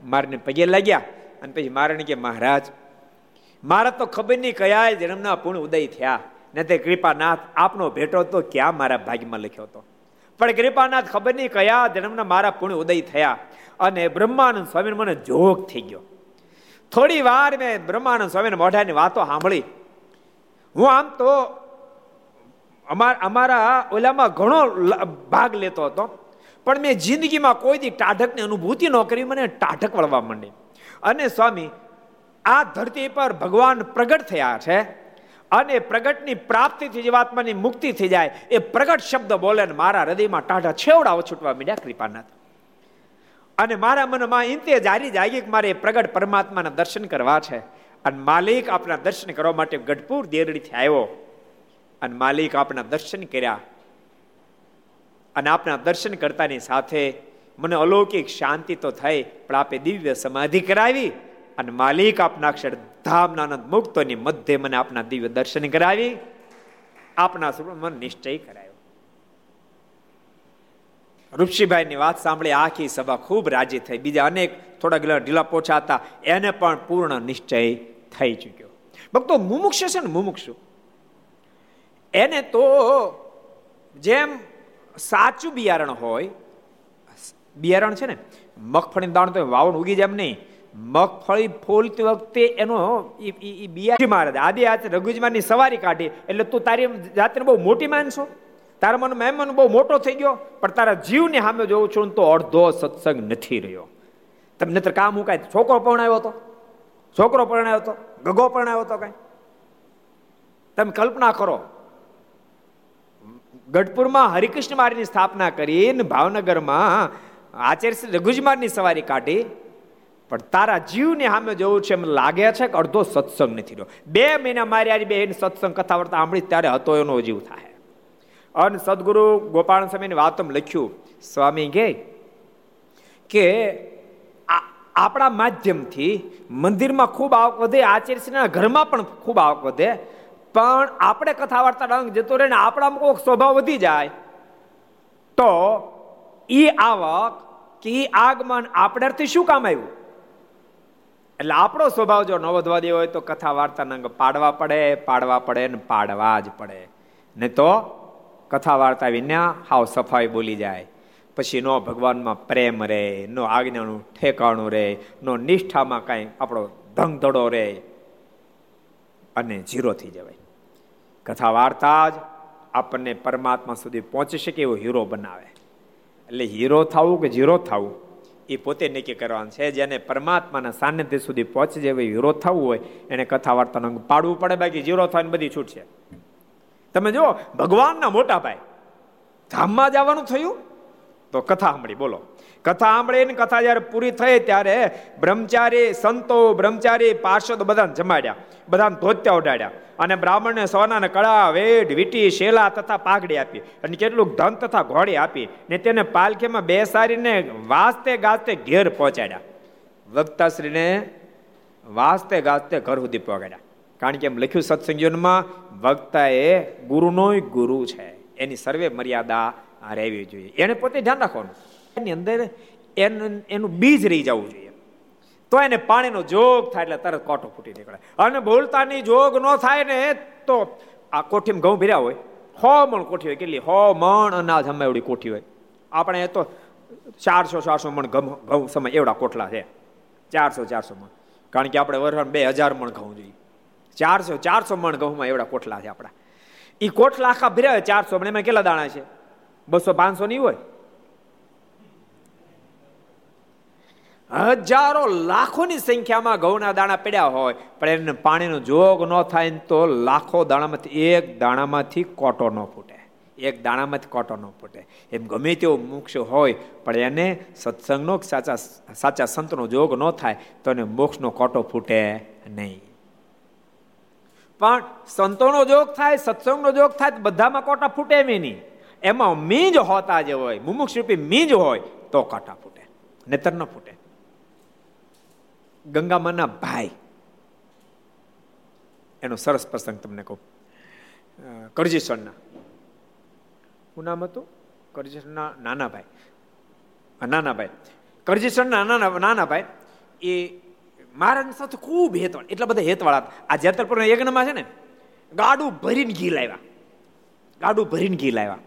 મારને પગે લાગ્યા અને પછી મારે કે, મહારાજ, મારા તો ખબર નહીં કયા જન્મના પૂર્ણ ઉદય થયા. ને તે કૃપાનાથ આપનો ભેટો તો ક્યાં મારા ભાગ્યમાં લખ્યો હતો? પણ કૃપાનાથ ખબર નહીં કયા જન્મના મારા પૂર્ણ ઉદય થયા. અને બ્રહ્માનંદ સ્વામી મને જોગ થઈ ગયો. થોડી વાર મેં બ્રહ્માનંદ સ્વામીને મોઢાની વાતો સાંભળી. હું આમ તો અમારા ઓલામાં ઘણો ભાગ લેતો હતો. પણ મેં જિંદગીમાં કોઈ દી ટાઢકની અનુભૂતિ ન કરી, મને ટાઢક વળવા માંડી. અને સ્વામી, આ ધરતી પર ભગવાન પ્રગટ થયા છે અને પ્રગટની પ્રાપ્તિથી જીવાત્માની મુક્તિ થઈ જાય, એ પ્રગટ શબ્દ બોલે મારા હૃદયમાં ટાઢા છેવડાઓ છૂટવા મીડ્યા કૃપાનાથ. અને મારા મનમાં ઇંતે જારી જાગી કે મારે પ્રગટ પરમાત્માના દર્શન કરવા છે. અને માલિક આપણા દર્શન કરવા માટે ગઢપુર દેરડીથી આવ્યો. અને માલિક આપણા દર્શન કર્યા. અને આપણા દર્શન કરતાની સાથે મને અલૌકિક શાંતિ તો થઈ, પણ આપે દિવ્ય સમાધિ કરાવી અને માલિક આપના અક્ષર ધામના મુક્તોની મધ્ય મને આપના દિવ્ય દર્શન કરાવી. આપના મન નિશ્ચય કરાયો. ઋષિભાઈની વાત સાંભળી આખી સભા ખૂબ રાજી થઈ. બીજા અનેક થોડા ગયેલા ઢીલા પોછા હતા એને પણ પૂર્ણ નિશ્ચય થઈ ચૂક્યો. ભક્તો મુમુક્ષ છે ને મુમુક્ષુ? એને તો જેમ સાચું બિયારણ હોય, બિયારણ છે ને મગફળી દાણ તો વાવણ ઉગી જાય નહીં. મગફળી ફૂલતી વખતે એનો બિયારી મહારાજ, આદિ આજ રઘુજમાનની સવારી કાઢી. એટલે તું તારી જાતને બહુ મોટી માનશો તારા મન મહેમાન બહુ મોટો થઈ ગયો, પણ તારા જીવની સામે જોઉં છું તો અડધો સત્સંગ નથી રહ્યો. તમને તો કામ હું કાંઈ, છોકરો પરણાવ્યો હતો છોકરો પરણાવ્યો હતો ગગો પરણાવ્યો હતો કાંઈ? તમે કલ્પના કરો ગઢપુરમાં હરિકૃષ્ણ મારીની સ્થાપના કરીને ભાવનગરમાં આચાર્ય શ્રી રઘુજમારની સવારી કાઢી. પણ તારા જીવને સામે જવું છે એમ લાગે છે કે અડધો સત્સંગ નથી રહ્યો. બે મહિના મારી આજે બે સત્સંગ કથા વાર્તા સાંભળી ત્યારે હતો એનો જીવ થાય. અને સદગુરુ ગોપાલ સ્વામીની વાતમાં લખ્યું, સ્વામી કહે કે આપણા માધ્યમથી મંદિરમાં ખૂબ આવક વધે, આચાર્યશ્રીના ઘરમાં પણ ખૂબ આવક વધે પણ આપણે કથા વાર્તા રંગ જતો રહે ને આપણામાં કોઈક સ્વભાવ વધી જાય, તો એ આવક, કે એ આગમન આપણેથી શું કામ આવ્યું? એટલે આપણો સ્વભાવ જો ન વધવા દેવો હોય તો કથા વાર્તા નંગ પાડવા પડે પાડવા પડે ને પાડવા જ પડે. ને તો કથા વાર્તા વિના હાવ સફાઈ બોલી જાય. પછી નો ભગવાનમાં પ્રેમ રહે નો આજ્ઞાનું ઠેકાણું રહે નો નિષ્ઠામાં કાંઈ આપણો ધંધડો રહે અને ઝીરો થઈ જવાય. કથા વાર્તા જ આપણને પરમાત્મા સુધી પહોંચી શકે એવો હીરો બનાવે. એટલે હીરો થવું કે ઝીરો થવું, એ પોતે નક્કી કરવાનું છે. જેને પરમાત્માના સાનિધ્ય સુધી પહોંચી જાય હીરો થવું હોય, એને કથા વાર્તાનો પાડવું પડે. બાકી ઝીરો થવાની બધી છૂટ છે. તમે જો ભગવાનના મોટા ભાઈ ધામમાં જવાનું થયું? તો કથા સાંભળી, બોલો. કથા સાંભળી કથા જયારે પૂરી થઈ ત્યારે બ્રહ્મચારી સંતો, બ્રહ્મચારી પાર્ષદ બધાને જમાડ્યા. બધાને ધોત્યા ઉડાડ્યા અને બ્રાહ્મણને સોનાને કળા, વેઢ, વીટી, શેલા તથા પાઘડી આપી. અને કેટલું ધન તથા ઘોડી આપી. ને તેને પાલખીમાં બેસાડીને વાસ્તે ગાસ્તે ઘેર પહોંચાડ્યા. વક્તાશ્રીને વાસ્તે ગાસ્તે ઘર સુધી પહોંચાડ્યા. કારણ કે એમ લખ્યું સત્સંગીઓમાં વક્તા એ ગુરુનો ગુરુ છે. એની સર્વે મર્યાદા રહેવી જોઈએ. એને પોતે ધ્યાન રાખવાનું. એની અંદર એનું એનું બીજ રહી જવું જોઈએ. તો એને પાણીનો જોગ થાય એટલે તરત કોટો ફૂટી નીકળે. અને ભૂલતાની જોગ ન થાય ને, તો આ કોઠીમાં ઘઉં ભર્યા હોય. હો મણ કોઠી હોય. કેટલી? હો મણ અનાજ હમે એવડી કોઠી હોય. આપણે તો ચારસો ચારસો મણ ઘઉં સમય એવડા કોઠલા છે. ચારસો ચારસો મણ. કારણ કે આપણે વર્ષ બે હજાર મણ ઘઉં જોઈએ. ચારસો ચારસો મણ ઘઉંમાં એવડા કોઠલા છે આપણા. એ કોઠલા આખા ભર્યા હોય, ચારસો મણ. એમાં કેટલા દાણા છે? બસો, પાંચસો નહીં હોય? હજારો લાખોની સંખ્યામાં ઘઉંના દાણા પડ્યા હોય, પણ એને પાણીનો જોગ ન થાય તો લાખો દાણામાંથી એક દાણામાંથી કોટો ન ફૂટે. એક દાણામાંથી કોટો ન ફૂટે. એમ ગમે તેવો મોક્ષ હોય, પણ એને સત્સંગનો સાચા સાચા સંતનો જોગ ન થાય, તો એને મોક્ષનો કોટો ફૂટે નહીં. પણ સંતોનો જોગ થાય, સત્સંગનો જોગ થાય બધામાં કોટા ફૂટે એમ નહીં એમાં મીંજ હોતા જે હોય મુમુક્ષ રૂપી મીંજ હોય, તો કાંટા ફૂટે. નેતર ન ફૂટે. ગંગામાના ભાઈ. એનો સરસ પ્રસંગ તમને કહું. કરજેશ્વરના. શું નામ હતું? કરજેશ્વરના નાના ભાઈ નાના ભાઈ કરજેશ્વરના નાના નાના ભાઈ એ મહારાજ સાથે ખૂબ હેતવાળ, એટલા બધા હેતવાળા હતા. આ જેતરપુર યજ્ઞમાં છે ને, ગાડું ભરીને ઘી લાવ્યા. ગાડું ભરીને ઘી લાવ્યા.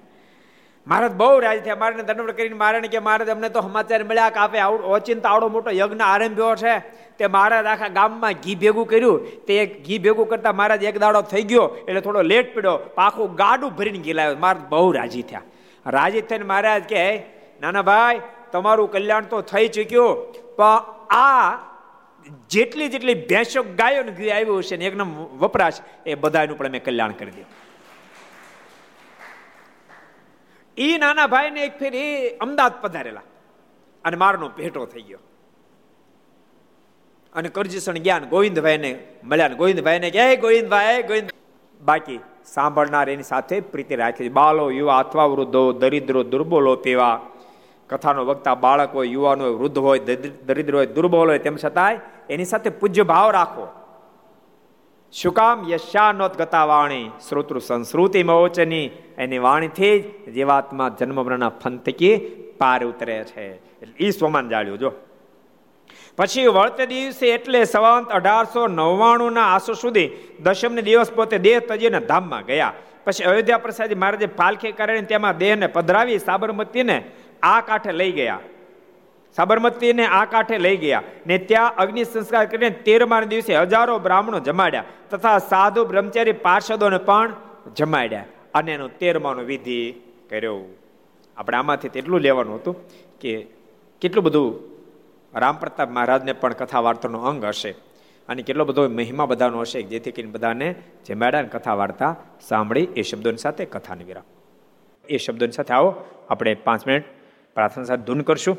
મહારાજ બહુ રાજ થયા. મારાને દંડવડ કરીને મારે કે મહારાજ અમને તો સમાચાર મળ્યા કે આપે ઓચિંત, આવડો મોટો યજ્ઞ આરંભ્યો છે. તે મહારાજ આખા ગામમાં ઘી ભેગું કર્યું. તે ઘી ભેગું કરતા મહારાજ એક દાડો થઈ ગયો. એટલે થોડો લેટ પડ્યો. પાખું ગાડું ભરીને ઘી લાવ્યો મહારાજ બહુ રાજી થયા. રાજી થઈને મહારાજ કે નાના ભાઈ, તમારું કલ્યાણ તો થઈ ચૂક્યું, પણ આ જેટલી જેટલી ભેંસો ગાયો ઘી આવ્યું છે ને એકદમ વપરાશ, એ બધાનું પણ મેં કલ્યાણ કરી દીધું એ નાના ભાઈને એક ફેર એ અમદાવાદ પધારેલા. અને મારનો ભેટો થઈ ગયો. અને કરજીસણ જ્ઞાન ગોવિંદભાઈને મળ્યા ગોવિંદભાઈને કે ગોવિંદભાઈ ગોવિંદ બાકી સાંભળનાર એની સાથે પ્રીતિ રાખી બાલો, યુવા, અથવા વૃદ્ધો, દરિદ્રો, દુર્બોલો તેવા કથાનો વક્તા બાળક હોય, યુવાનો હોય, વૃદ્ધ હોય દરિદ્ર હોય, દુર્બોલ હોય, તેમ છતાંય એની સાથે પૂજ્ય ભાવ રાખો. શું કામ? યશાનોત ગતા વાણી શ્રોતૃ સંસ્કૃતિ મોચની. એની વાણીથી જ જીવાત્મા જન્મ મરણના ફંતકી પાર ઉતરે છે. એ સોમાન જાળ્યું, જો. પછી વળતે દિવસે એટલે સવંત અઢારસો નવ્વાણું ના આસો સુધી દશમને દિવસ પોતે દેહ તજીને ધામમાં ગયા. પછી અયોધ્યા પ્રસાદી મહારાજે પાલખી કરીને તેમાં દેહને પધરાવી સાબરમતીને આ કાંઠે લઈ ગયા. સાબરમતીને આ કાંઠે લઈ ગયા ને ત્યાં અગ્નિ સંસ્કાર કરીને તેરમા દિવસે હજારો બ્રાહ્મણો જમાડ્યા તથા સાધુ બ્રહ્મચારી પાર્ષદોને પણ જમાડ્યા અને એનો તેરમાનો વિધિ કર્યો. આપણે આમાંથી તેટલું લેવાનું હતું કે કેટલું બધું રામ પ્રતાપ મહારાજને પણ કથા વાર્તાનો અંગ હશે અને કેટલો બધો મહિમા બધાનો હશે જેથી કરીને બધાને જમાડ્યા કથા વાર્તા સાંભળી, એ શબ્દોની સાથે કથાને વિરામ. એ શબ્દોની સાથે આવો, આપણે પાંચ મિનિટ પ્રાર્થના સાથે ધૂન કરશું.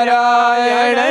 નારાયણ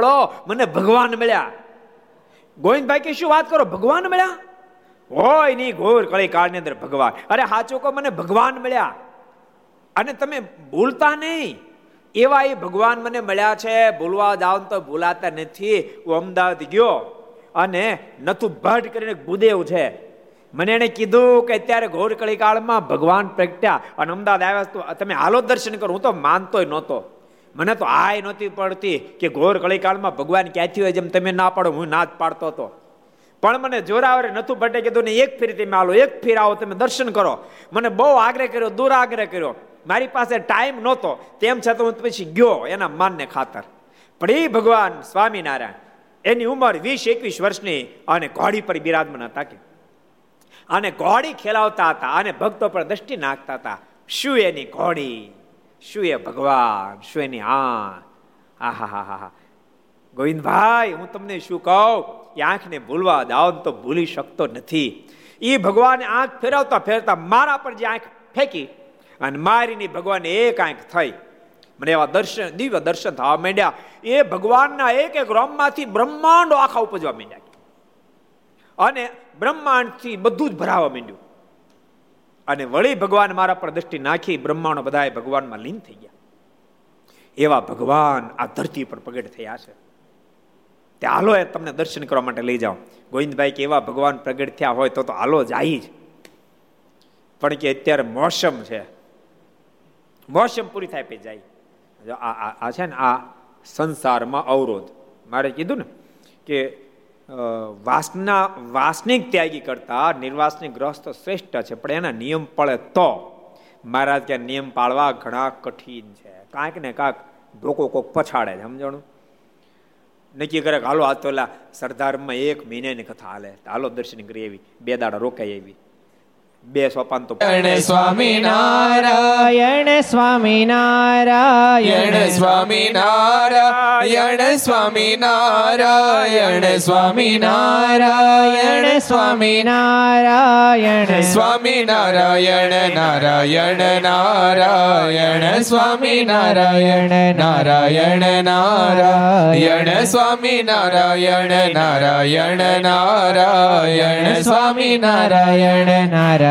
મને ભગવાન મળ્યા. ગોવિંદભાઈ કે, શું વાત કરો, ભગવાન મળ્યા? હોય નહીં ઘોર કળી કાળની અંદર ભગવાન. અરે હાચો કહો મને ભગવાન મળ્યા. અને તમે ભૂલતા નહીં. એવા એ ભગવાન મને મળ્યા છે, ભૂલવા જાવ તો ભૂલાતા નથી. હું અમદાવાદ ગયો અને નથું ભટ્ટ કરીને ભૂદેવ છે. મને એને કીધું કે, અત્યારે ઘોર કળી કાળમાં ભગવાન પ્રગટ્યા અને અમદાવાદ આવ્યા તો તમે હાલો દર્શન કરો. હું તો માનતોય નહોતો. મને તો આય નહોતી પડતી કે ઘોર કળીકાળમાં ભગવાન ક્યાંથી હોય જેમ તમે ના પાડો, હું ના જ પાડતો હતો. પણ મને જોરાવરે નથું ભટ્ટે કીધું ને એક ફેરી તમે આવો એક ફેર આવો, તમે દર્શન કરો. મને બહુ આગ્રહ કર્યો દૂર આગ્રહ કર્યો. મારી પાસે ટાઈમ નહોતો, તેમ છતાં હું પછી ગયો એના માનને ખાતર. પણ એ ભગવાન સ્વામિનારાયણ, એની ઉંમર વીસ, એકવીસ વર્ષની અને ઘોડી પર બિરાજમાન હતા કે. અને ઘોડી ખેલાવતા હતા અને ભક્તો પર દ્રષ્ટિ નાખતા હતા. શું એની ઘોડી? શું એ ભગવાન શું એની હા હા હા હા હા ગોવિંદભાઈ, હું તમને શું કહું? એ આંખને ભૂલવા દાવ તો ભૂલી શકતો નથી. એ ભગવાને આંખ ફેરવતા ફેરતા મારા પર જે આંખ ફેંકી અને મારીની ભગવાન એક આંખ થઈ. મને એવા દર્શન, દિવ્ય દર્શન થવા માંડ્યા. એ ભગવાનના એક એક રોમમાંથી બ્રહ્માંડો આખા ઉપજવા માંડ્યા. અને બ્રહ્માંડથી બધું જ ભરાવા માંડ્યું. અને વળી ભગવાન મારા પર દ્રષ્ટિ નાખી બ્રહ્માંડો બધા ભગવાનમાં લીન થઈ ગયા. એવા ભગવાન આ ધરતી પર પ્રગટ થયા છે. તે હાલો એ તમને દર્શન કરવા માટે લઈ જાઓ. ગોવિંદભાઈ કે એવા ભગવાન પ્રગટ થયા હોય તો તો હાલો જાય જ. પણ કે અત્યારે મોસમ છે. મોસમ પૂરી થાય પછી જાય. આ છે ને આ સંસારમાં અવરોધ. મારે કીધું ને કે વાસના, વાસનિક ત્યાગી કરતા નિર્વાસનિક ગ્રસ્ત શ્રેષ્ઠ છે, પણ એના નિયમ પડે તો. મહારાજ કે નિયમ પાળવા ઘણા કઠિન છે. કાંઈક ને કાંક ડોકો કોક પછાડે છે, સમજણું? નક્કી કરે હાલો, આ તો સરદારમાં એક મહિનાની કથા હાલે. હાલો, દર્શન કરી એવી બે દાડા રોકાઈ એવી બે સોપાન તો સ્વામી નારાયણ સ્વામી નારાયણ સ્વામી નારાયણ સ્વામી નારાયણ સ્વામી નારાયણ સ્વામી નારાયણ સ્વામી નારાયણ નારાયણ નારાયણ. સ્વામી નારાયણ નારાયણ નારાયણ. સ્વામી નારાયણ નારાયણ નારાયણ. સ્વામી નારાયણ નારાયણ